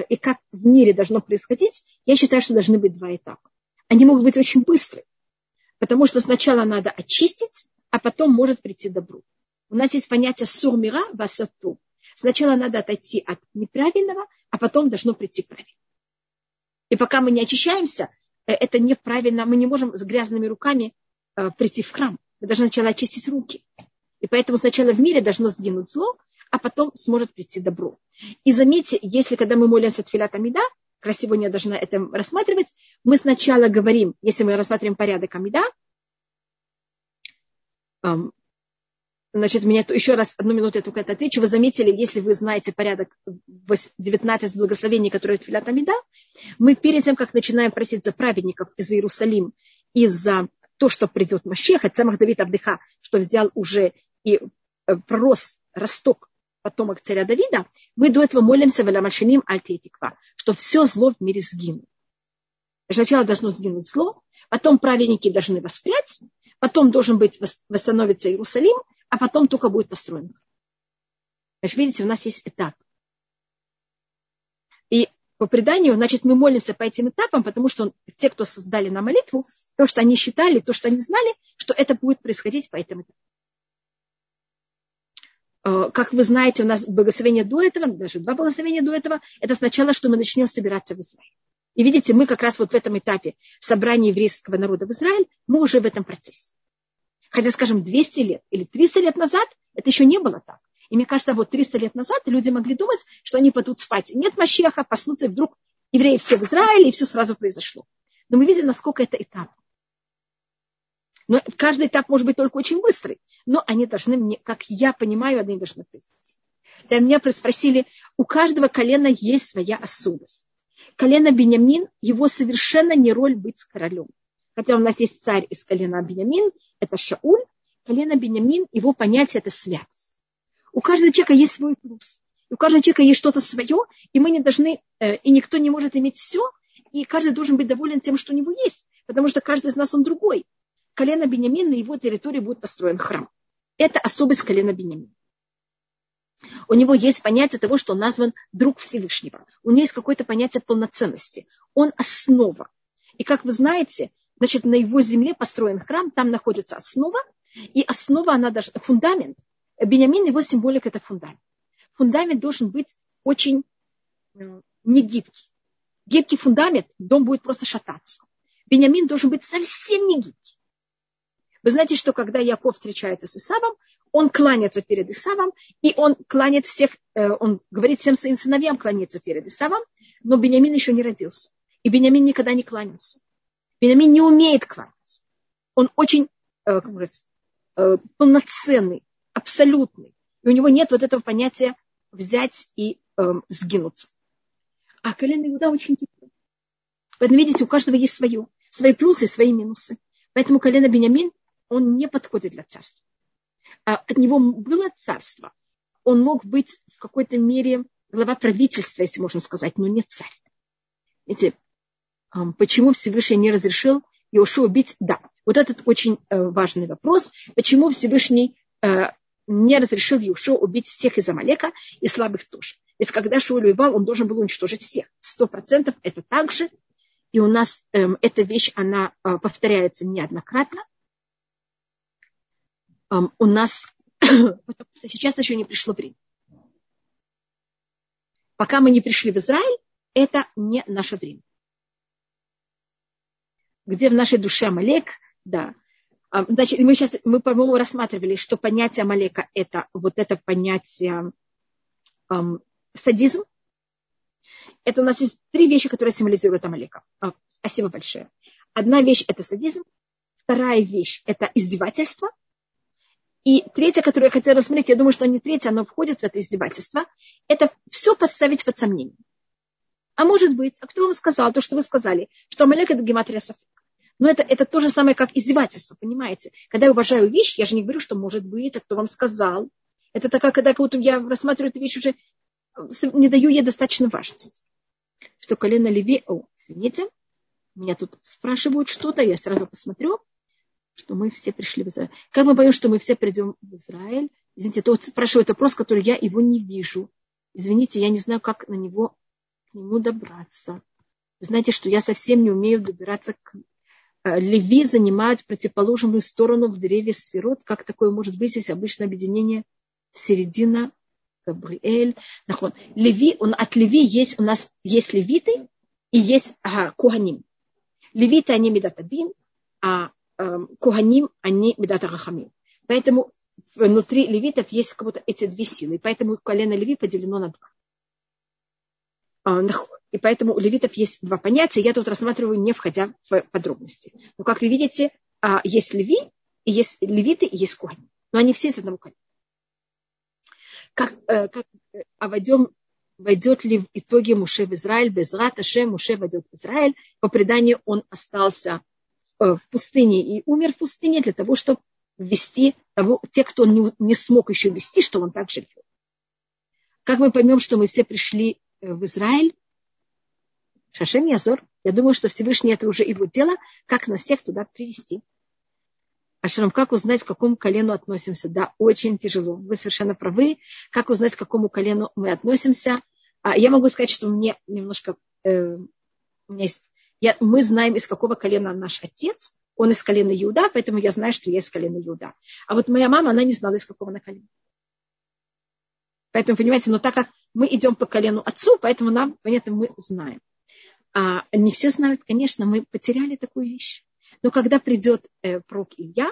Speaker 1: и как в мире должно происходить, я считаю, что должны быть два этапа. Они могут быть очень быстрые, потому что сначала надо очистить, а потом может прийти добро. У нас есть понятие сурмира васату. Сначала надо отойти от неправильного, а потом должно прийти правильно. И пока мы не очищаемся, э, это неправильно. Мы не можем с грязными руками э, прийти в храм. Мы должны сначала очистить руки. И поэтому сначала в мире должно сгинуть зло, а потом сможет прийти добро. И заметьте, если когда мы молимся Тфилат Амида, красиво не должна это рассматривать, мы сначала говорим, если мы рассматриваем порядок Амида, значит, меня еще раз, одну минуту я только это отвечу. Вы заметили, если вы знаете порядок 19 благословений, которые Тфилат Амида, мы перед тем, как начинаем просить за праведников из Иерусалим и за то, что придет Машех, от самых Давид Абдыха, что взял уже и э, пророс, росток потомок царя Давида, мы до этого молимся в Аламашиним Альтетиква, что все зло в мире сгинет. Сначала должно сгинуть зло, потом праведники должны воспрять, потом должен быть восстановиться Иерусалим, а потом только будет построен. Значит, видите, у нас есть этап. И по преданию, значит, мы молимся по этим этапам, потому что те, кто создали на молитву, то, что они считали, то, что они знали, что это будет происходить по этим этапам. Э, как вы знаете, у нас благословение до этого, даже два благословения до этого, это сначала, что мы начнем собираться в Израиль. И видите, мы как раз вот в этом этапе собрания еврейского народа в Израиль, мы уже в этом процессе. Хотя, скажем, 200 лет или 300 лет назад это еще не было так. И мне кажется, вот 300 лет назад люди могли думать, что они пойдут спать. Нет Мащеха, проснутся, и вдруг евреи все в Израиле, и все сразу произошло. Но мы видим, насколько это этап. Но каждый этап может быть только очень быстрый. Но они должны, мне, как я понимаю, они должны произойти. Тогда меня спросили, у каждого колена есть своя особенность. Колено Бениамин, его совершенно не роль быть королем. Хотя у нас есть царь из колена Бениамин, это Шауль. Колено Бениамин, его понятие это святость. У каждого человека есть свой плюс. У каждого человека есть что-то свое, и мы не должны, э, и никто не может иметь все, и каждый должен быть доволен тем, что у него есть, потому что каждый из нас он другой колено Бениамин, на его территории будет построен храм. Это особость колена Бениамин. У него есть понятие того, что он назван друг Всевышнего. У него есть какое-то понятие полноценности. Он основа. И как вы знаете, значит, на его земле построен храм, там находится основа, и основа, она даже, фундамент. Бениамин, его символика – это фундамент. Фундамент должен быть очень э, не гибкий. Гибкий фундамент, дом будет просто шататься. Бениамин должен быть совсем не гибкий. Вы знаете, что когда Яков встречается с Исавом, он кланяется перед Исавом, и он кланяет всех, э, он говорит всем своим сыновьям кланяться перед Исавом, но Бениамин еще не родился. И Бениамин никогда не кланялся. Бениамин не умеет кланяться. Он очень, э, как говорится, э, полноценный, абсолютный. И у него нет вот этого понятия взять и э, сгинуться. А колено Иуда очень гибкое. Поэтому, видите, у каждого есть свое. Свои плюсы свои минусы. Поэтому колено Бениамин, он не подходит для царства. А от него было царство. Он мог быть в какой-то мере глава правительства, если можно сказать, но не царь. Видите, почему Всевышний не разрешил Иошу убить? Да, вот этот очень э, важный вопрос. Почему Всевышний э, не разрешил Иошуа убить всех из Амалека и слабых тоже? Ведь когда Шауль воевал, он должен был уничтожить всех. Сто процентов это так же. И у нас эм, эта вещь, она э, повторяется неоднократно. У нас, сейчас еще не пришло время. Пока мы не пришли в Израиль, это не наше время. Где в нашей душе Амалек, да. А, значит, мы сейчас, мы, по-моему, рассматривали, что понятие Амалека – это вот это понятие эм, садизм. Это у нас есть три вещи, которые символизируют Амалека. А, спасибо большое. Одна вещь – это садизм. Вторая вещь – это издевательство. И третья, которую я хотела рассмотреть, я думаю, что не третья, но входит в это издевательство, это все поставить под сомнение. А может быть, а кто вам сказал то, что вы сказали, что Амалек это гематрия Софик? Но это, это то же самое, как издевательство, понимаете? Когда я уважаю вещь, я же не говорю, что может быть, а кто вам сказал. Это такая, когда как я рассматриваю эту вещь уже, не даю ей достаточно важности. Что колено Леви... О, извините, меня тут спрашивают что-то, я сразу посмотрю что мы все пришли в Израиль. Как мы поем, что мы все придем в Израиль? Извините, то спрашивает вопрос, который я его не вижу. Извините, я не знаю, как на него, к нему добраться. Вы знаете, что я совсем не умею добираться к... Э, Леви занимают противоположную сторону в древе сферот. Как такое может быть, если обычное объединение середина, Габриэль. Леви, он, от Леви есть, у нас есть левиты и есть ага, куаним. Левиты, они медатадин, а куганим, они медата рахамим. Поэтому внутри левитов есть как будто эти две силы. Поэтому колено леви поделено на два. А, и поэтому у левитов есть два понятия. Я тут рассматриваю, не входя в подробности. Но, как вы видите, а, есть леви, и есть левиты, и есть куганим. Но они все из одного колена. Как, э, как а войдем, войдет ли в итоге Муше в Израиль, без Рата, Муше войдет в Израиль. По преданию он остался Э, в пустыне и умер в пустыне для того, чтобы ввести того, те, кто не, не смог еще вести, что он также вел. Как мы поймем, что мы все пришли э, в Израиль? Шашем Язор. Я думаю, что Всевышний это уже его дело, как нас всех туда привести. А Шарам, как узнать, к какому колену относимся? Да, очень тяжело. Вы совершенно правы. Как узнать, к какому колену мы относимся? А я могу сказать, что мне немножко... Э, у меня есть я, мы знаем, из какого колена наш отец. Он из колена Иуда, поэтому я знаю, что я из колена Иуда. А вот моя мама, она не знала, из какого она колена. Поэтому, понимаете, но так как мы идем по колену отцу, поэтому нам, понятно, мы знаем. А не все знают, конечно, мы потеряли такую вещь. Но когда придет э, пророк Илья,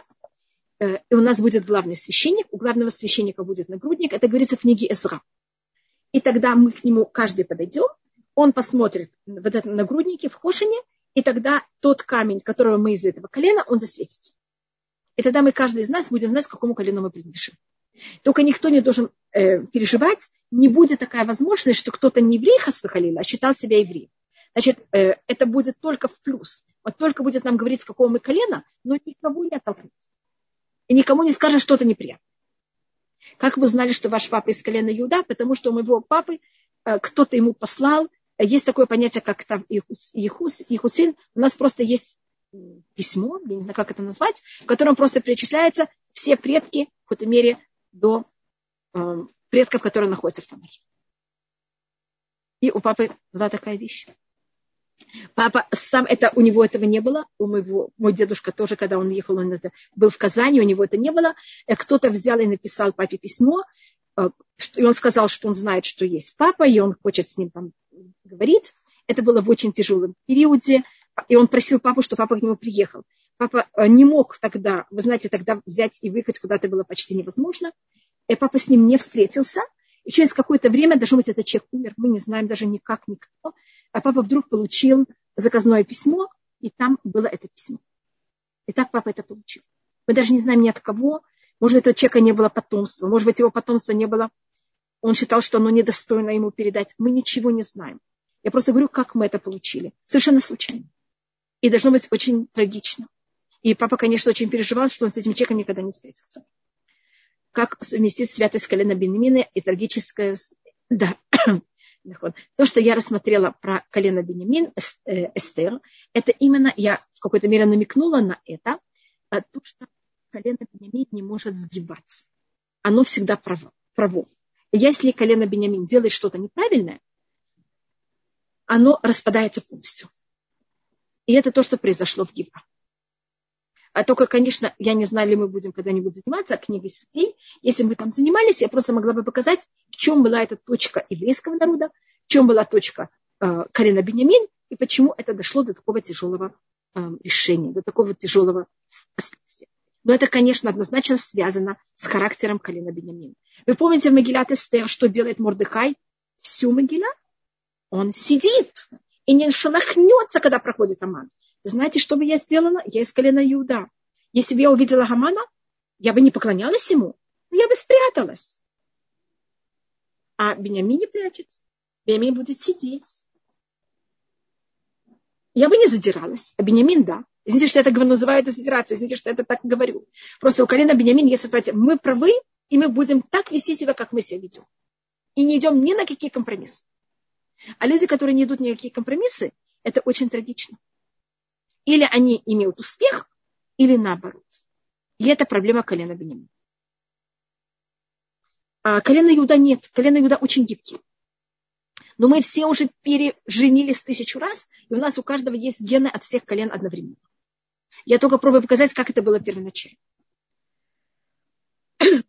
Speaker 1: э, и у нас будет главный священник, у главного священника будет нагрудник, это говорится в книге Эзра. И тогда мы к нему каждый подойдем, он посмотрит в этот нагруднике в Хошине, и тогда тот камень, которого мы из этого колена, он засветится. И тогда мы, каждый из нас, будем знать, к какому колену мы принадлежим. Только никто не должен э, переживать, не будет такая возможность, что кто-то не еврей Хасвахалила, а считал себя евреем. Значит, э, это будет только в плюс. Вот только будет нам говорить, с какого мы колена, но никого не оттолкнет. И никому не скажет что-то неприятное. Как вы знали, что ваш папа из колена Иуда? Потому что у моего папы э, кто-то ему послал есть такое понятие, как там Ихус, Ихусин. У нас просто есть письмо, я не знаю, как это назвать, в котором просто перечисляются все предки, в какой-то мере, до э, предков, которые находятся в Танахе. И у папы была такая вещь. Папа сам это, у него этого не было. У моего, мой дедушка тоже, когда он ехал, он это, был в Казани, у него это не было. Э, кто-то взял и написал папе письмо, э, и он сказал, что он знает, что есть папа, и он хочет с ним там говорить. Это было в очень тяжелом периоде, и он просил папу, чтобы папа к нему приехал. Папа э, не мог тогда, вы знаете, тогда взять и выехать куда-то было почти невозможно. И папа с ним не встретился. И через какое-то время, должно быть, этот человек умер, мы не знаем даже никак никто. А папа вдруг получил заказное письмо, и там было это письмо. И так папа это получил. Мы даже не знаем ни от кого. Может, этого человека не было потомства. Может быть, его потомства не было. Он считал, что оно недостойно ему передать. Мы ничего не знаем. Я просто говорю, как мы это получили. Совершенно случайно. И должно быть очень трагично. И папа, конечно, очень переживал, что он с этим человеком никогда не встретился. Как совместить святость колена Бенемина и трагическое... Да, то, что я рассмотрела про колено Бенемин, э, Эстер, это именно, я в какой-то мере намекнула на это, а то, что колено Бенемин не может сгибаться. Оно всегда право. право. Если колено Бенемин делает что-то неправильное, оно распадается полностью. И это то, что произошло в Гива. А только, конечно, я не знаю, ли мы будем когда-нибудь заниматься книгой судей. Если мы там занимались, я просто могла бы показать, в чем была эта точка еврейского народа, в чем была точка э, Карина Бенямин, и почему это дошло до такого тяжелого э, решения, до такого тяжелого. Но это, конечно, однозначно связано с характером Калина Бенямин. Вы помните в Могилят Эстер, что делает Мордыхай? Всю Могиля он сидит и не шанахнется, когда проходит Аман. Знаете, что бы я сделала? Я из колена Иуда. Если бы я увидела Хамана, я бы не поклонялась ему, я бы спряталась. А Бениамин не прячется. Бениамин будет сидеть. Я бы не задиралась, а Бениамин да. Извините, что я так называю это задираться, извините, что я это так говорю. Просто у колена Бениамин, если понимаете, мы правы, и мы будем так вести себя, как мы себя ведем. И не идем ни на какие компромиссы. А люди, которые не идут ни на какие компромиссы, это очень трагично. Или они имеют успех, или наоборот. И это проблема колена Бенемина. А колено Иуда нет. Колено Иуда очень гибкий. Но мы все уже переженились тысячу раз, и у нас у каждого есть гены от всех колен одновременно. Я только пробую показать, как это было первоначально.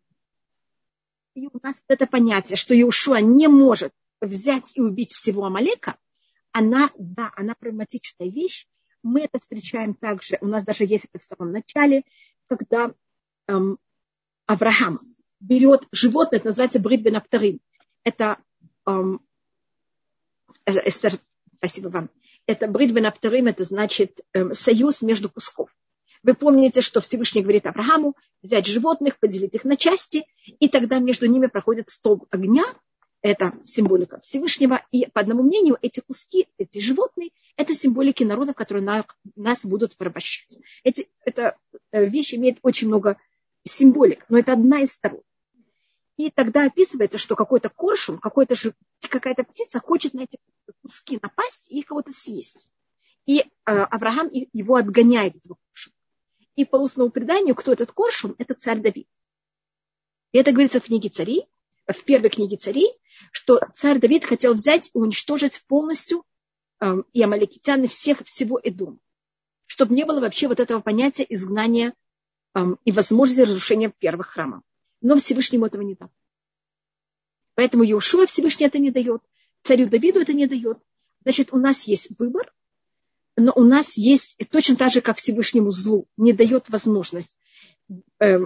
Speaker 1: И у нас это понятие, что Иушуа не может взять и убить всего Амалека, она, да, она прагматичная вещь, мы это встречаем также, у нас даже есть это в самом начале, когда эм, Авраам берет животное, это называется брит бен Это, эм, Эстер, спасибо вам. Это брит бен это значит эм, союз между кусков. Вы помните, что Всевышний говорит Аврааму взять животных, поделить их на части, и тогда между ними проходит столб огня, это символика Всевышнего. И по одному мнению, эти куски, эти животные, это символики народов, которые на, нас будут порабощать. Эти, эта э, вещь имеет очень много символик, но это одна из сторон. И тогда описывается, что какой-то коршун, какой-то какая-то птица хочет на эти куски напасть и кого-то съесть. И э, Авраам его отгоняет, этого коршуна. И по устному преданию, кто этот коршун, это царь Давид. И это говорится в книге царей, в первой книге царей, что царь Давид хотел взять и уничтожить полностью э, и амаликитян, и всех, всего Эдома, чтобы не было вообще вот этого понятия изгнания э, и возможности разрушения первых храмов. Но Всевышнему этого не дал. Поэтому Иошуа Всевышний это не дает, царю Давиду это не дает. Значит, у нас есть выбор, но у нас есть точно так же, как Всевышнему злу, не дает возможность э,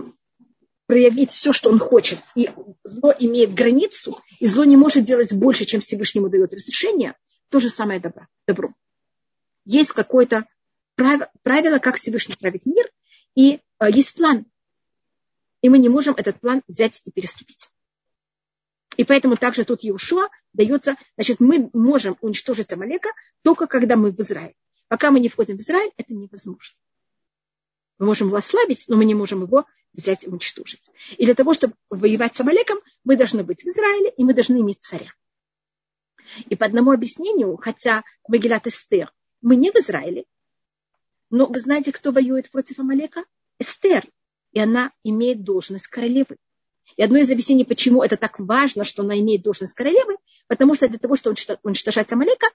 Speaker 1: проявить все, что он хочет, и зло имеет границу, и зло не может делать больше, чем Всевышнему дает разрешение, то же самое добро. добро. Есть какое-то правило, как Всевышний правит мир, и э, есть план. И мы не можем этот план взять и переступить. И поэтому также тут Иешуа дается, значит, мы можем уничтожить Амалека только когда мы в Израиле. Пока мы не входим в Израиль, это невозможно. Мы можем его ослабить, но мы не можем его взять и уничтожить. И для того, чтобы воевать с Амалеком, мы должны быть в Израиле, и мы должны иметь царя. И по одному объяснению, хотя Магилат Эстер, мы не в Израиле, но вы знаете, кто воюет против Амалека? Эстер. И она имеет должность королевы. И одно из объяснений, почему это так важно, что она имеет должность королевы, потому что для того, чтобы уничтожать Амалека,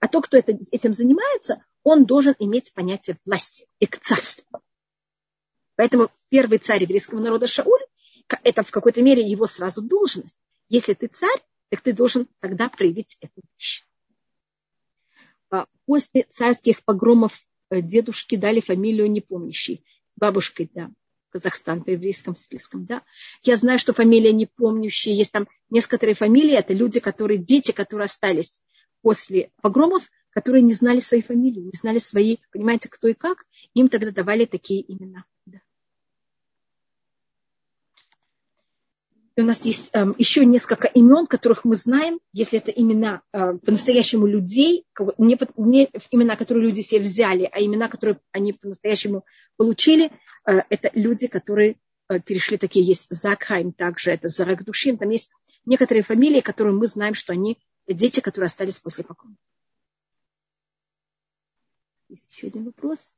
Speaker 1: А тот, кто это, этим занимается, он должен иметь понятие власти и царства. Поэтому первый царь еврейского народа Шауль, это в какой-то мере его сразу должность. Если ты царь, так ты должен тогда проявить эту вещь. А после царских погромов э, дедушки дали фамилию непомнящий. С бабушкой, да, Казахстан по еврейским спискам, да. Я знаю, что фамилия непомнящие, есть там некоторые фамилии, это люди, которые, дети, которые остались после погромов, которые не знали свои фамилии, не знали свои, понимаете, кто и как, им тогда давали такие имена. У нас есть э, еще несколько имен, которых мы знаем, если это имена э, по-настоящему людей, не, не имена, которые люди себе взяли, а имена, которые они по-настоящему получили, э, это люди, которые э, перешли, такие есть Закхайм, также это Зарагдушим, там есть некоторые фамилии, которые мы знаем, что они дети, которые остались после покоя. Есть еще один вопрос.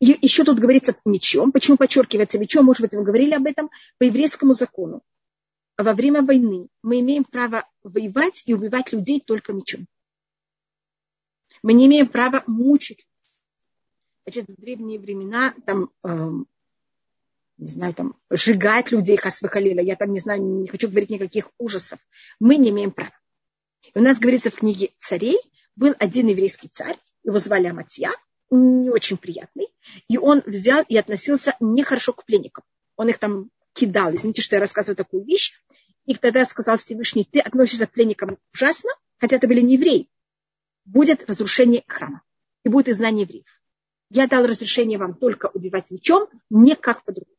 Speaker 1: Еще тут говорится мечом. Почему подчеркивается мечом? Может быть, вы говорили об этом по еврейскому закону. Во время войны мы имеем право воевать и убивать людей только мечом. Мы не имеем права мучить. Значит, в древние времена там, э, не знаю, там, сжигать людей, хасвахалила, я там не знаю, не хочу говорить никаких ужасов. Мы не имеем права. И у нас говорится в книге царей, был один еврейский царь, его звали Аматья, не очень приятный. И он взял и относился нехорошо к пленникам. Он их там кидал. Извините, что я рассказываю такую вещь. И тогда сказал Всевышний, ты относишься к пленникам ужасно, хотя это были не евреи. Будет разрушение храма. И будет изгнание евреев. Я дал разрешение вам только убивать мечом, не как по-другому.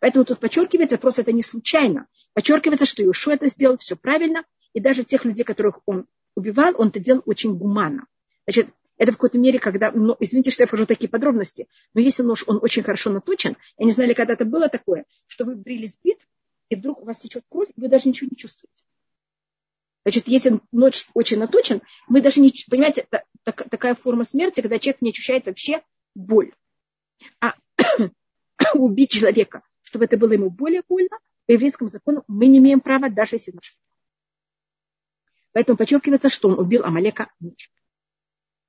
Speaker 1: Поэтому тут подчеркивается, просто это не случайно. Подчеркивается, что Иошуа это сделал все правильно, и даже тех людей, которых он убивал, он это делал очень гуманно. Значит, это в какой-то мере, когда, ну, извините, что я вхожу в такие подробности, но если нож, он очень хорошо наточен, я не знали, когда это было такое, что вы брились бит, и вдруг у вас течет кровь, и вы даже ничего не чувствуете. Значит, если нож очень наточен, мы даже не, понимаете, это так, такая форма смерти, когда человек не ощущает вообще боль. А убить человека, чтобы это было ему более больно, по еврейскому закону мы не имеем права, даже если нож. Поэтому подчеркивается, что он убил Амалека мечом.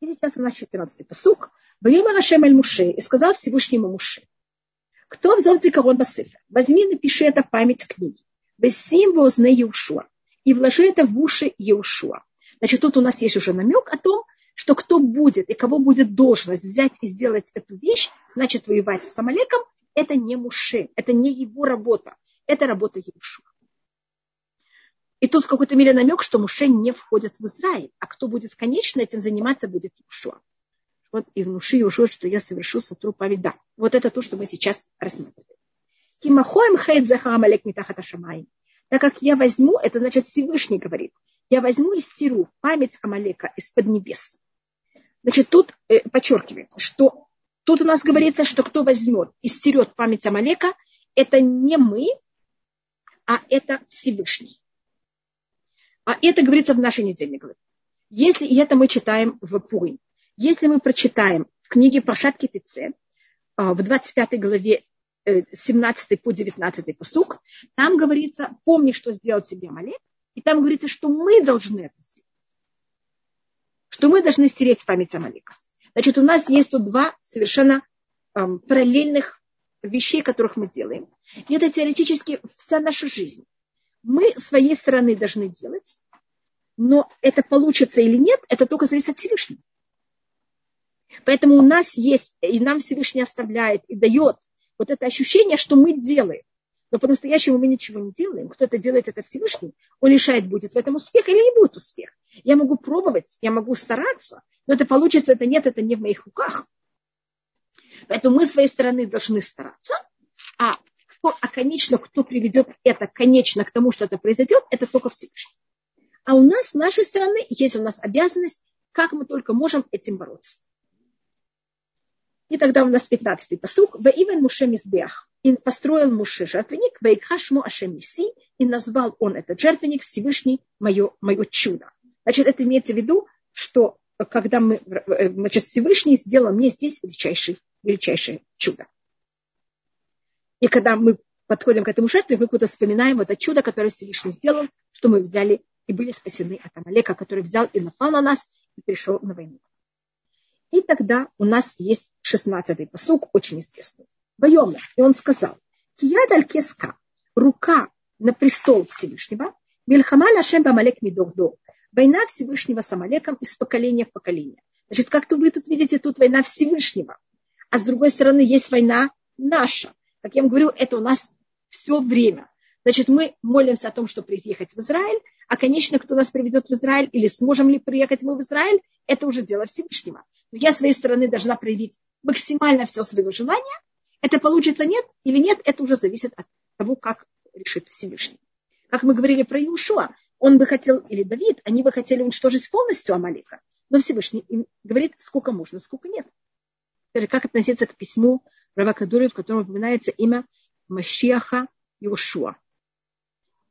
Speaker 1: И сейчас у нас 14-й посук. Вайома Рашем Эль Муше и сказал Всевышнему Муше. Кто взял дикарон Басифер? Возьми, напиши это память книги. Весим возне Еушуа. И вложи это в уши Еушуа. Значит, тут у нас есть уже намек о том, что кто будет и кого будет должность взять и сделать эту вещь, значит, воевать с Амалеком, это не Муше, это не его работа, это работа Еушуа. И тут в какой-то мере намек, что Муше не входит в Израиль, а кто будет конечно этим заниматься, будет Юшуа. Вот и внуши Юшуа, что я совершу сатру Да, Вот это то, что мы сейчас рассматриваем. Кимахоем хейд захамалек митахата шамай. Так как я возьму, это значит Всевышний говорит, я возьму и стиру память Амалека из-под небес. Значит, тут э, подчеркивается, что тут у нас говорится, что кто возьмет и стерет память Амалека, это не мы, а это Всевышний. А это говорится в нашей недельной главе. Если и это мы читаем в Пурим. Если мы прочитаем в книге Пашат Китице, а, в 25 главе 17 э, по 19 посук, там говорится, помни, что сделал тебе Малек, и там говорится, что мы должны это сделать. Что мы должны стереть память Амалека. Значит, у нас есть тут два совершенно эм, параллельных вещей, которых мы делаем. И это теоретически вся наша жизнь мы своей стороны должны делать, но это получится или нет, это только зависит от Всевышнего. Поэтому у нас есть, и нам Всевышний оставляет и дает вот это ощущение, что мы делаем. Но по-настоящему мы ничего не делаем. Кто-то делает это Всевышний, он решает, будет в этом успех или не будет успех. Я могу пробовать, я могу стараться, но это получится, это нет, это не в моих руках. Поэтому мы своей стороны должны стараться, а кто, а конечно, кто приведет это конечно к тому, что это произойдет, это только Всевышний. А у нас, с нашей стороны, есть у нас обязанность, как мы только можем этим бороться. И тогда у нас 15-й посук. Ваивен Муше Мизбех. И построил Муше жертвенник, Вейкхашму Ашем Миси, и назвал он этот жертвенник Всевышний мое, мое чудо. Значит, это имеется в виду, что когда мы, значит, Всевышний сделал мне здесь величайший, величайшее чудо. И когда мы подходим к этому жертве, мы куда вспоминаем вот это чудо, которое Всевышний сделал, что мы взяли и были спасены от Амалека, который взял и напал на нас и пришел на войну. И тогда у нас есть шестнадцатый посук, очень известный. Воемна. И он сказал, Кияд аль кеска, рука на престол Всевышнего, Мельхама Лашем Бамалек Мидогдо. Война Всевышнего с Амалеком из поколения в поколение. Значит, как-то вы тут видите, тут война Всевышнего. А с другой стороны, есть война наша. Как я вам говорю, это у нас все время. Значит, мы молимся о том, чтобы приехать в Израиль, а, конечно, кто нас приведет в Израиль или сможем ли приехать мы в Израиль, это уже дело Всевышнего. Но я с своей стороны должна проявить максимально все свое желание. Это получится нет или нет, это уже зависит от того, как решит Всевышний. Как мы говорили про Иушуа, он бы хотел, или Давид, они бы хотели уничтожить полностью Амалика. Но Всевышний им говорит, сколько можно, сколько нет. Как относиться к письму Равакадуры, в котором упоминается имя Машиаха Иошуа.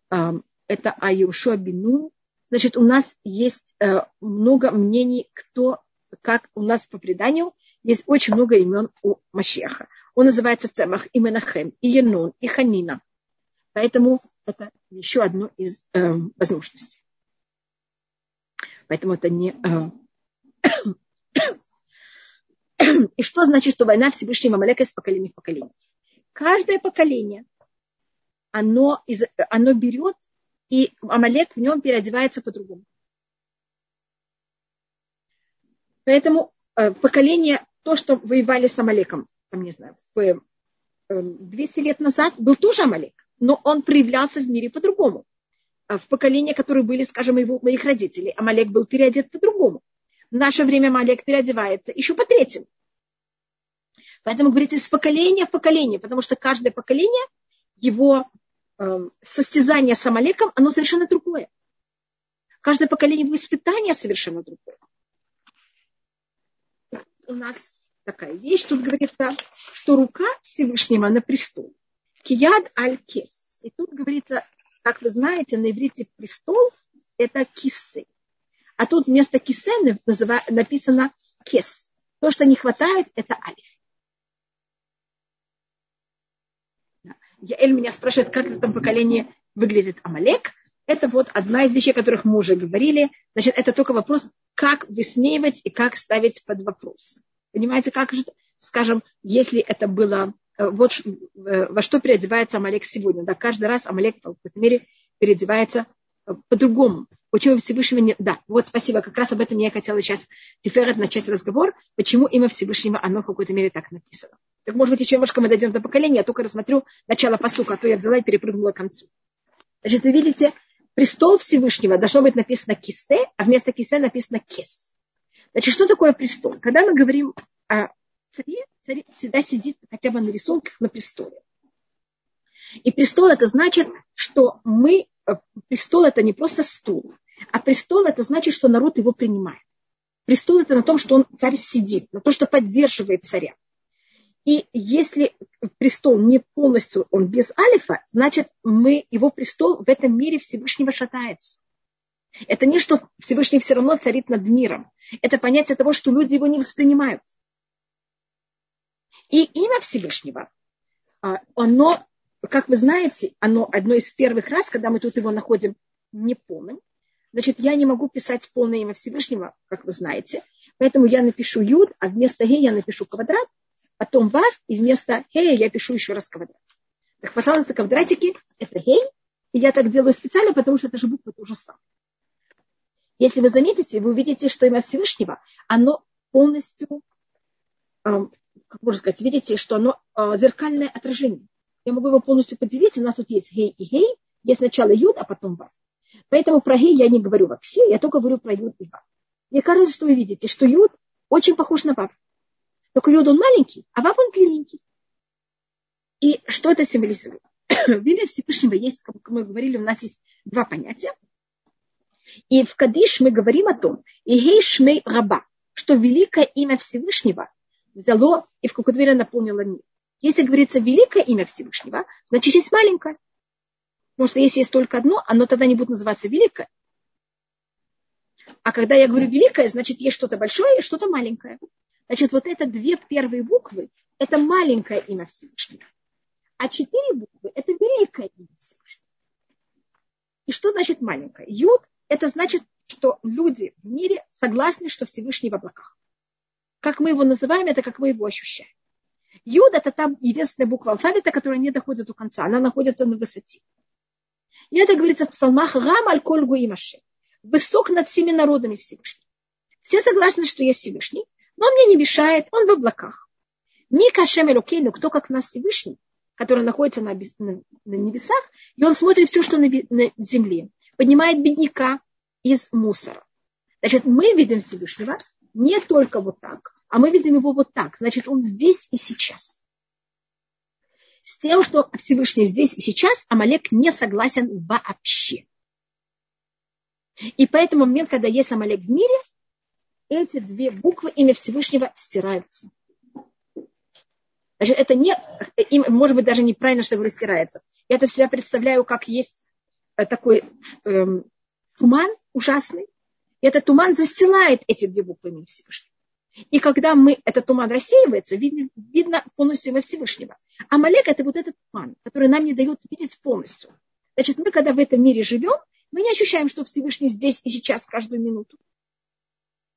Speaker 1: Это о Иошуа Бинун. Значит, у нас есть э, много мнений, кто, как у нас по преданию, есть очень много имен у Машиаха. Он называется Цемах, и Менахем, и Янун, и Ханина. Поэтому это еще одно из э, возможностей. Поэтому это не... Э, и что значит, что война Всевышнего Амалека из поколения в поколение? Каждое поколение, оно, из, оно берет, и Амалек в нем переодевается по-другому. Поэтому э, поколение, то, что воевали с Амалеком, там, не знаю, в, 200 лет назад, был тоже Амалек но он проявлялся в мире по-другому. А в поколении, которые были, скажем, его, моих родителей, Амалек был переодет по-другому. В наше время Амалек переодевается еще по третьему. Поэтому говорите с поколения в поколение, потому что каждое поколение, его э, состязание с Амалеком, оно совершенно другое. Каждое поколение его испытания совершенно другое. У нас такая вещь, тут говорится, что рука Всевышнего на престол. Кияд аль-кес. И тут говорится, как вы знаете, на иврите престол – это кисы. А тут вместо кисе написано кес. То, что не хватает, это алиф. Яэль меня спрашивает, как в этом поколении выглядит Амалек. Это вот одна из вещей, о которых мы уже говорили. Значит, это только вопрос, как высмеивать и как ставить под вопрос. Понимаете, как же, скажем, если это было Э, вот э, во что переодевается Амалек сегодня. Да, каждый раз Амалек в какой-то мере переодевается по-другому. Почему Всевышнего не... Да, вот спасибо, как раз об этом я хотела сейчас Тиферет начать разговор, почему имя Всевышнего, оно в какой-то мере так написано. Так может быть еще немножко мы дойдем до поколения, я только рассмотрю начало посука, а то я взяла и перепрыгнула к концу. Значит, вы видите, престол Всевышнего должно быть написано кисе, а вместо кисе написано кес. Значит, что такое престол? Когда мы говорим о царе, царь всегда сидит хотя бы на рисунках на престоле. И престол это значит, что мы, э, престол это не просто стул, а престол это значит, что народ его принимает. Престол это на том, что он царь сидит, на том, что поддерживает царя. И если престол не полностью, он без алифа, значит, мы, его престол в этом мире Всевышнего шатается. Это не что Всевышний все равно царит над миром. Это понятие того, что люди его не воспринимают. И имя Всевышнего, а, оно, как вы знаете, оно одно из первых раз, когда мы тут его находим неполным. Значит, я не могу писать полное имя Всевышнего, как вы знаете. Поэтому я напишу юд, а вместо гей я напишу квадрат, потом вав, и вместо гея я пишу еще раз квадрат. Так, пожалуйста, квадратики – это гей. И я так делаю специально, потому что это же буква то же самое. Если вы заметите, вы увидите, что имя Всевышнего, оно полностью как можно сказать, видите, что оно э, зеркальное отражение. Я могу его полностью поделить. У нас тут есть гей и гей. Есть сначала юд, а потом вав. Поэтому про гей я не говорю вообще, я только говорю про юд и вав. Мне кажется, что вы видите, что юд очень похож на вав. Только юд он маленький, а вав он длинненький. И что это символизирует? В имя Всевышнего есть, как мы говорили, у нас есть два понятия. И в Кадиш мы говорим о том, и гей шмей раба, что великое имя Всевышнего взяло и в какой-то мере наполнило мир. Если говорится великое имя Всевышнего, значит есть маленькое. Потому что если есть только одно, оно тогда не будет называться великое. А когда я говорю великое, значит есть что-то большое и что-то маленькое. Значит, вот это две первые буквы, это маленькое имя Всевышнего. А четыре буквы – это великое имя Всевышнего. И что значит маленькое? Юд – это значит, что люди в мире согласны, что Всевышний в облаках. Как мы его называем, это как мы его ощущаем. Юд – это там единственная буква алфавита, которая не доходит до конца. Она находится на высоте. И это говорится в псалмах «Рам аль коль гуимаше» высок над всеми народами Всевышний. Все согласны, что есть Всевышний, но он мне не мешает, он в облаках. Ни Кашем Элокейну, кто как нас Всевышний, который находится на, на, на небесах, и он смотрит все, что на, на земле, поднимает бедняка из мусора. Значит, мы видим Всевышнего не только вот так, а мы видим его вот так. Значит, он здесь и сейчас. С тем, что Всевышний здесь и сейчас, Амалек не согласен вообще. И поэтому момент, когда есть Амалек в мире, эти две буквы имя Всевышнего стираются. Значит, это не, может быть, даже неправильно, что говорю, стирается. Я это всегда представляю, как есть э, такой эм, туман ужасный. И этот туман застилает эти две буквы имени Всевышнего. И когда мы, этот туман рассеивается, видно, видно полностью имя Всевышнего. А Малек это вот этот туман, который нам не дает видеть полностью. Значит, мы, когда в этом мире живем, мы не ощущаем, что Всевышний здесь и сейчас каждую минуту.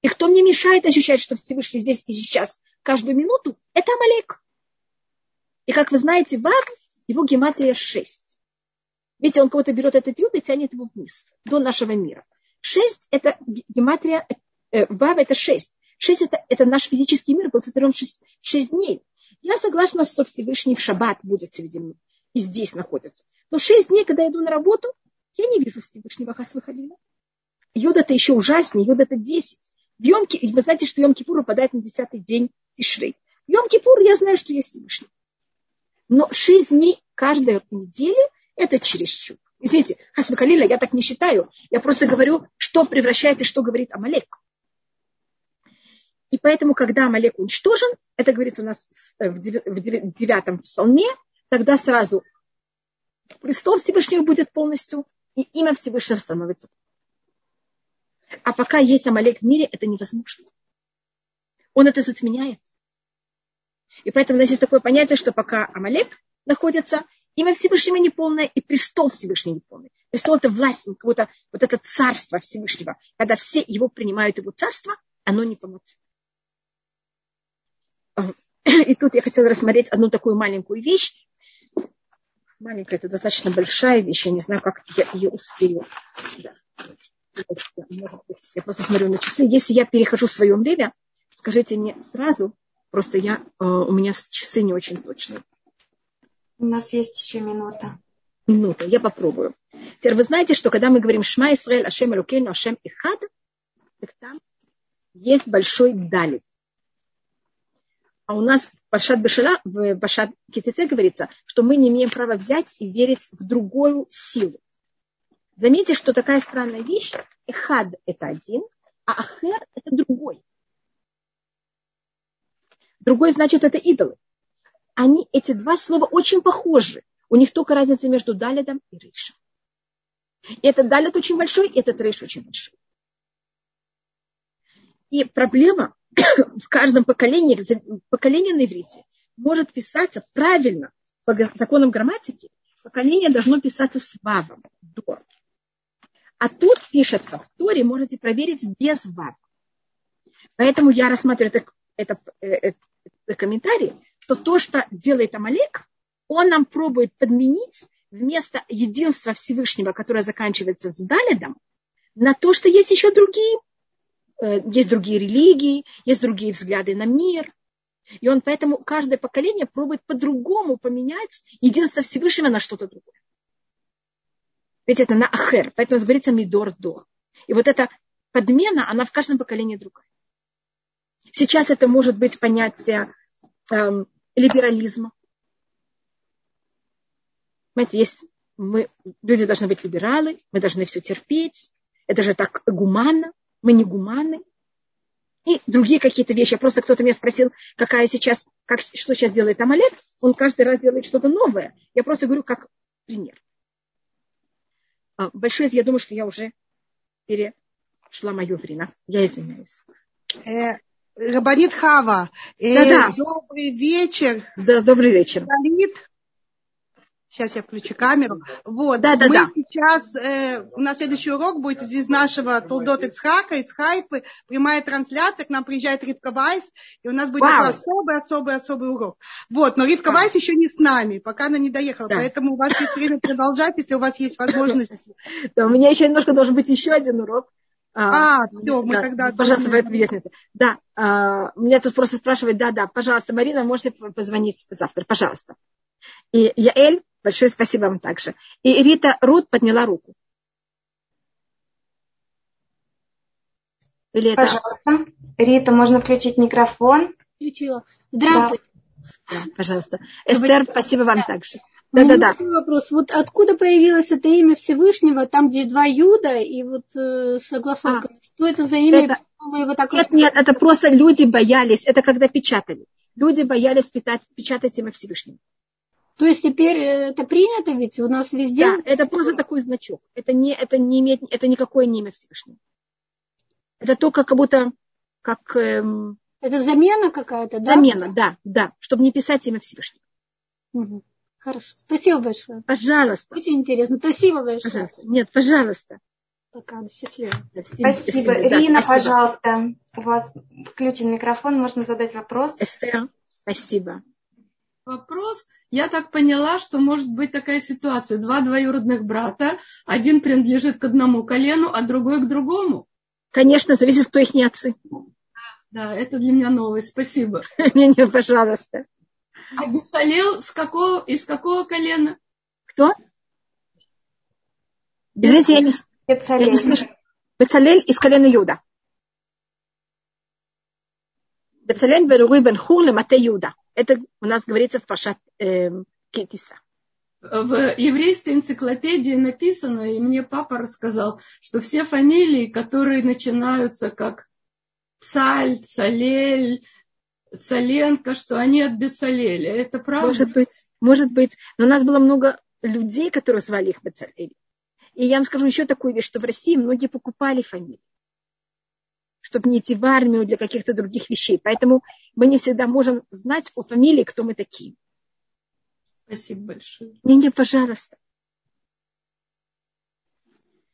Speaker 1: И кто мне мешает ощущать, что Всевышний здесь и сейчас каждую минуту, это Амалек. И как вы знаете, Вав, его гематрия 6. Видите, он кого-то берет этот юд и тянет его вниз, до нашего мира. 6 – это гематрия, э, Вав – это 6. 6 это, – это наш физический мир, был сотворен 6, 6 дней. Я согласна, что Всевышний в шаббат будет среди и здесь находится. Но 6 дней, когда я иду на работу, я не вижу Всевышнего Хасвахалина. Йод это еще ужаснее, йод это 10. В Йом, вы знаете, что Йом Кипур выпадает на 10 день Тишрей. В Йом Кипур я знаю, что есть Всевышний. Но 6 дней каждой недели это чересчур. Извините, Хасвахалина, я так не считаю. Я просто говорю, что превращает и что говорит Амалек. И поэтому, когда Амалек уничтожен, это говорится у нас в девятом псалме, тогда сразу престол Всевышнего будет полностью и имя Всевышнего становится. А пока есть Амалек в мире, это невозможно. Он это затменяет. И поэтому у нас есть такое понятие, что пока Амалек находится, имя Всевышнего неполное и престол Всевышнего неполный. Престол – это власть, как будто вот это царство Всевышнего. Когда все его принимают, его царство, оно не полноценно. И тут я хотела рассмотреть одну такую маленькую вещь, маленькая, это достаточно большая вещь. Я не знаю, как я ее успею. Да. Может быть, я просто смотрю на часы. Если я перехожу в свое время, скажите мне сразу, просто я, э, у меня часы не очень точные.
Speaker 2: У нас есть еще минута.
Speaker 1: Минута, я попробую. Теперь вы знаете, что когда мы говорим Шма Исраэль, Ашем Элукейну, Ашем Ихад, так там есть большой далит. А у нас в Башат Бешала, в Башат Китеце говорится, что мы не имеем права взять и верить в другую силу. Заметьте, что такая странная вещь. Эхад – это один, а Ахер – это другой. Другой значит это идолы. Они, эти два слова очень похожи. У них только разница между Далидом и Рейшем. И этот Далид очень большой, и этот Рейш очень большой. И проблема в каждом поколении, поколение на иврите может писаться правильно по законам грамматики, поколение должно писаться с вавом, до. А тут пишется в Торе, можете проверить без вава. Поэтому я рассматриваю это, это, это, это комментарий, что то, что делает Амалек, он нам пробует подменить вместо единства Всевышнего, которое заканчивается с Далидом, на то, что есть еще другие Э, есть другие религии, есть другие взгляды на мир. И он поэтому каждое поколение пробует по-другому поменять единство Всевышнего на что-то другое. Ведь это на ахер, поэтому говорится мидор до. И вот эта подмена, она в каждом поколении другая. Сейчас это может быть понятие эм, либерализма. Понимаете, есть мы, люди должны быть либералы, мы должны все терпеть. Это же так гуманно мы не гуманы. И другие какие-то вещи. Просто кто-то меня спросил, какая сейчас, как, что сейчас делает Амалек. Он каждый раз делает что-то новое. Я просто говорю как пример. А, большое, я думаю, что я уже перешла мое время. Я извиняюсь.
Speaker 3: Э, Рабанит Хава,
Speaker 1: э, да, да.
Speaker 3: добрый вечер.
Speaker 1: Да, добрый вечер.
Speaker 3: Галит. Сейчас я включу камеру. Вот.
Speaker 1: Да, да,
Speaker 3: Мы
Speaker 1: да.
Speaker 3: сейчас, э, у нас следующий урок будет из нашего Толдот Ицхака, из Хайпы. Прямая трансляция, к нам приезжает Ривка Вайс, и у нас будет
Speaker 1: Вау.
Speaker 3: такой особый, особый, особый урок. Вот, но Ривка. Вайс еще не с нами, пока она не доехала.
Speaker 1: Да.
Speaker 3: Поэтому у вас есть время продолжать, если у вас есть возможность.
Speaker 1: Да, у меня еще немножко должен быть еще один урок.
Speaker 3: А, всё, мы
Speaker 1: да,
Speaker 3: тогда
Speaker 1: Пожалуйста, в
Speaker 3: должны-
Speaker 1: этом лестнице. Да, а, меня тут просто спрашивают, да, да, пожалуйста, Марина, можете позвонить завтра, пожалуйста. И Яэль, большое спасибо вам также. И Рита Рут подняла руку. Или это...
Speaker 2: Пожалуйста. Рита, можно включить микрофон.
Speaker 4: Включила. Здравствуйте.
Speaker 1: Да, пожалуйста. Эстер, спасибо вам также.
Speaker 4: У меня
Speaker 1: Да-да-да.
Speaker 4: такой вопрос. Вот откуда появилось это имя Всевышнего, там, где два Юда, и вот э, с огласовками? Что это за имя?
Speaker 1: Это-
Speaker 4: его так
Speaker 1: Нет, нет, это просто люди боялись, это когда печатали. Люди боялись печатать, печатать имя Всевышнего.
Speaker 4: То есть теперь э, это принято ведь у нас везде?
Speaker 1: Да, это просто такой значок. Это не, это не имеет, это никакое не имя Всевышнего. Это только как будто как эм,
Speaker 4: Это замена какая-то, да?
Speaker 1: замена, да, да, чтобы не писать имя Всевышнего.
Speaker 4: Мгм. Хорошо. Спасибо большое.
Speaker 1: Пожалуйста,
Speaker 4: Очень интересно. Спасибо большое.
Speaker 1: пожалуйста. Нет, пожалуйста.
Speaker 4: Пока. Счастливо.
Speaker 2: Спасибо.
Speaker 1: да,
Speaker 2: Ирина,
Speaker 1: спасибо.
Speaker 2: пожалуйста. У вас включен микрофон, можно задать вопрос.
Speaker 1: Эстер, спасибо.
Speaker 5: Вопрос. Я так поняла, что может быть такая ситуация. Два двоюродных брата, один принадлежит к одному колену, а другой к другому.
Speaker 1: Конечно, зависит, кто их не отцы.
Speaker 5: Да, это для меня новость. Спасибо.
Speaker 1: Не-не, пожалуйста.
Speaker 5: А Бецалел с какого, из какого колена?
Speaker 1: Кто? Извините, я не, я не слышу. Бецалель из колена Юда. Бецалель Беруи Бен Хур Мате Юда. Это у нас говорится в Пашат эм, Кетиса.
Speaker 5: В еврейской энциклопедии написано, и мне папа рассказал, что все фамилии, которые начинаются как Цаль, Цалель, Цаленко, что они от Бецалеля. Это правда?
Speaker 1: Может быть, может быть. Но у нас было много людей, которые звали их Бецалель. И я вам скажу еще такую вещь, что в России многие покупали фамилии, чтобы не идти в армию для каких-то других вещей. Поэтому мы не всегда можем знать по фамилии, кто мы такие.
Speaker 5: Спасибо большое.
Speaker 1: Не-не, пожалуйста.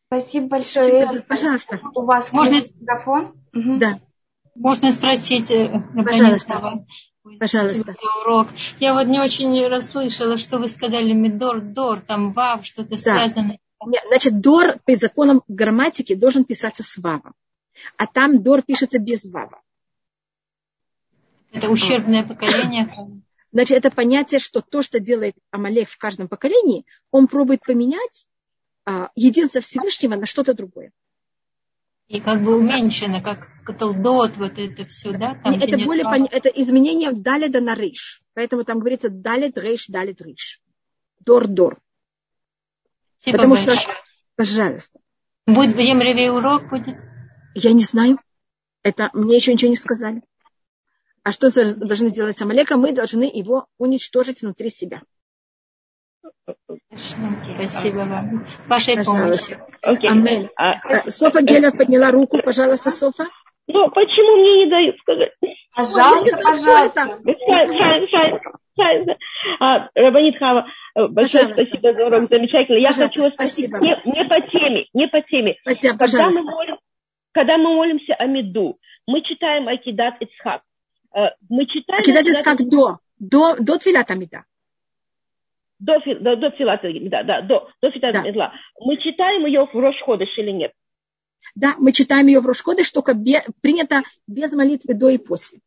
Speaker 2: Спасибо большое. Ира.
Speaker 1: Пожалуйста.
Speaker 2: У вас
Speaker 6: Можно-
Speaker 2: микрофон? Мгм.
Speaker 1: Да,
Speaker 6: Можно спросить э,
Speaker 1: Пожалуйста. Пожалуйста.
Speaker 6: спасибо урок. Я вот не очень расслышала, что вы сказали Мидор, Дор, там Вав, что-то связано.
Speaker 1: Нет, Значит, Дор по законам грамматики должен писаться с Вавом. А там Дор пишется без Вава.
Speaker 6: Это ущербное поколение.
Speaker 1: Значит, это понятие, что то, что делает Амалек в каждом поколении, он пробует поменять а, единство Всевышнего на что-то другое.
Speaker 6: И как бы уменьшено, как Каталдот, вот это все, да? Там,
Speaker 1: это, более, поня- это изменение даледа на рейш. Поэтому там говорится далет рейш, далет рейш. Дор, дор.
Speaker 6: Спасибо
Speaker 1: Потому что,
Speaker 6: большое.
Speaker 1: пожалуйста,
Speaker 6: Будет в урок будет?
Speaker 1: Я не знаю. Это мне еще ничего не сказали. А что должны сделать с Амалеком? Мы должны его уничтожить внутри себя.
Speaker 6: Спасибо вам. Вашей помощи.
Speaker 1: Пожалуйста.
Speaker 7: Окей.
Speaker 1: Амель.
Speaker 7: А,
Speaker 1: Э, Софа Геллер подняла руку. Пожалуйста, Софа.
Speaker 7: ну, почему мне не дают сказать?
Speaker 2: Пожалуйста,
Speaker 1: Ой,
Speaker 2: пожалуйста.
Speaker 7: Шай- шай- шай- шай- А, Рабанит Хава, большое
Speaker 1: Пожалуйста.
Speaker 7: спасибо за урок, замечательно. Я
Speaker 1: Пожалуйста,
Speaker 7: хочу вас спросить,
Speaker 1: спасибо.
Speaker 7: не, не по теме, не по теме.
Speaker 1: Спасибо,
Speaker 7: Когда мы,
Speaker 1: пожалуйста.
Speaker 7: молим, когда мы молимся о меду, мы читаем Акидат Ицхак. Э, Мы читаем...
Speaker 1: Акидат как до. До, до твилата мида.
Speaker 7: До, до, до Тфилат, да, да, до, до Филат
Speaker 1: Да.
Speaker 7: Мидла. Мы читаем ее в Рошходыш или нет?
Speaker 1: Да, мы читаем ее в Рошходе, что только бе- принято без молитвы до и после.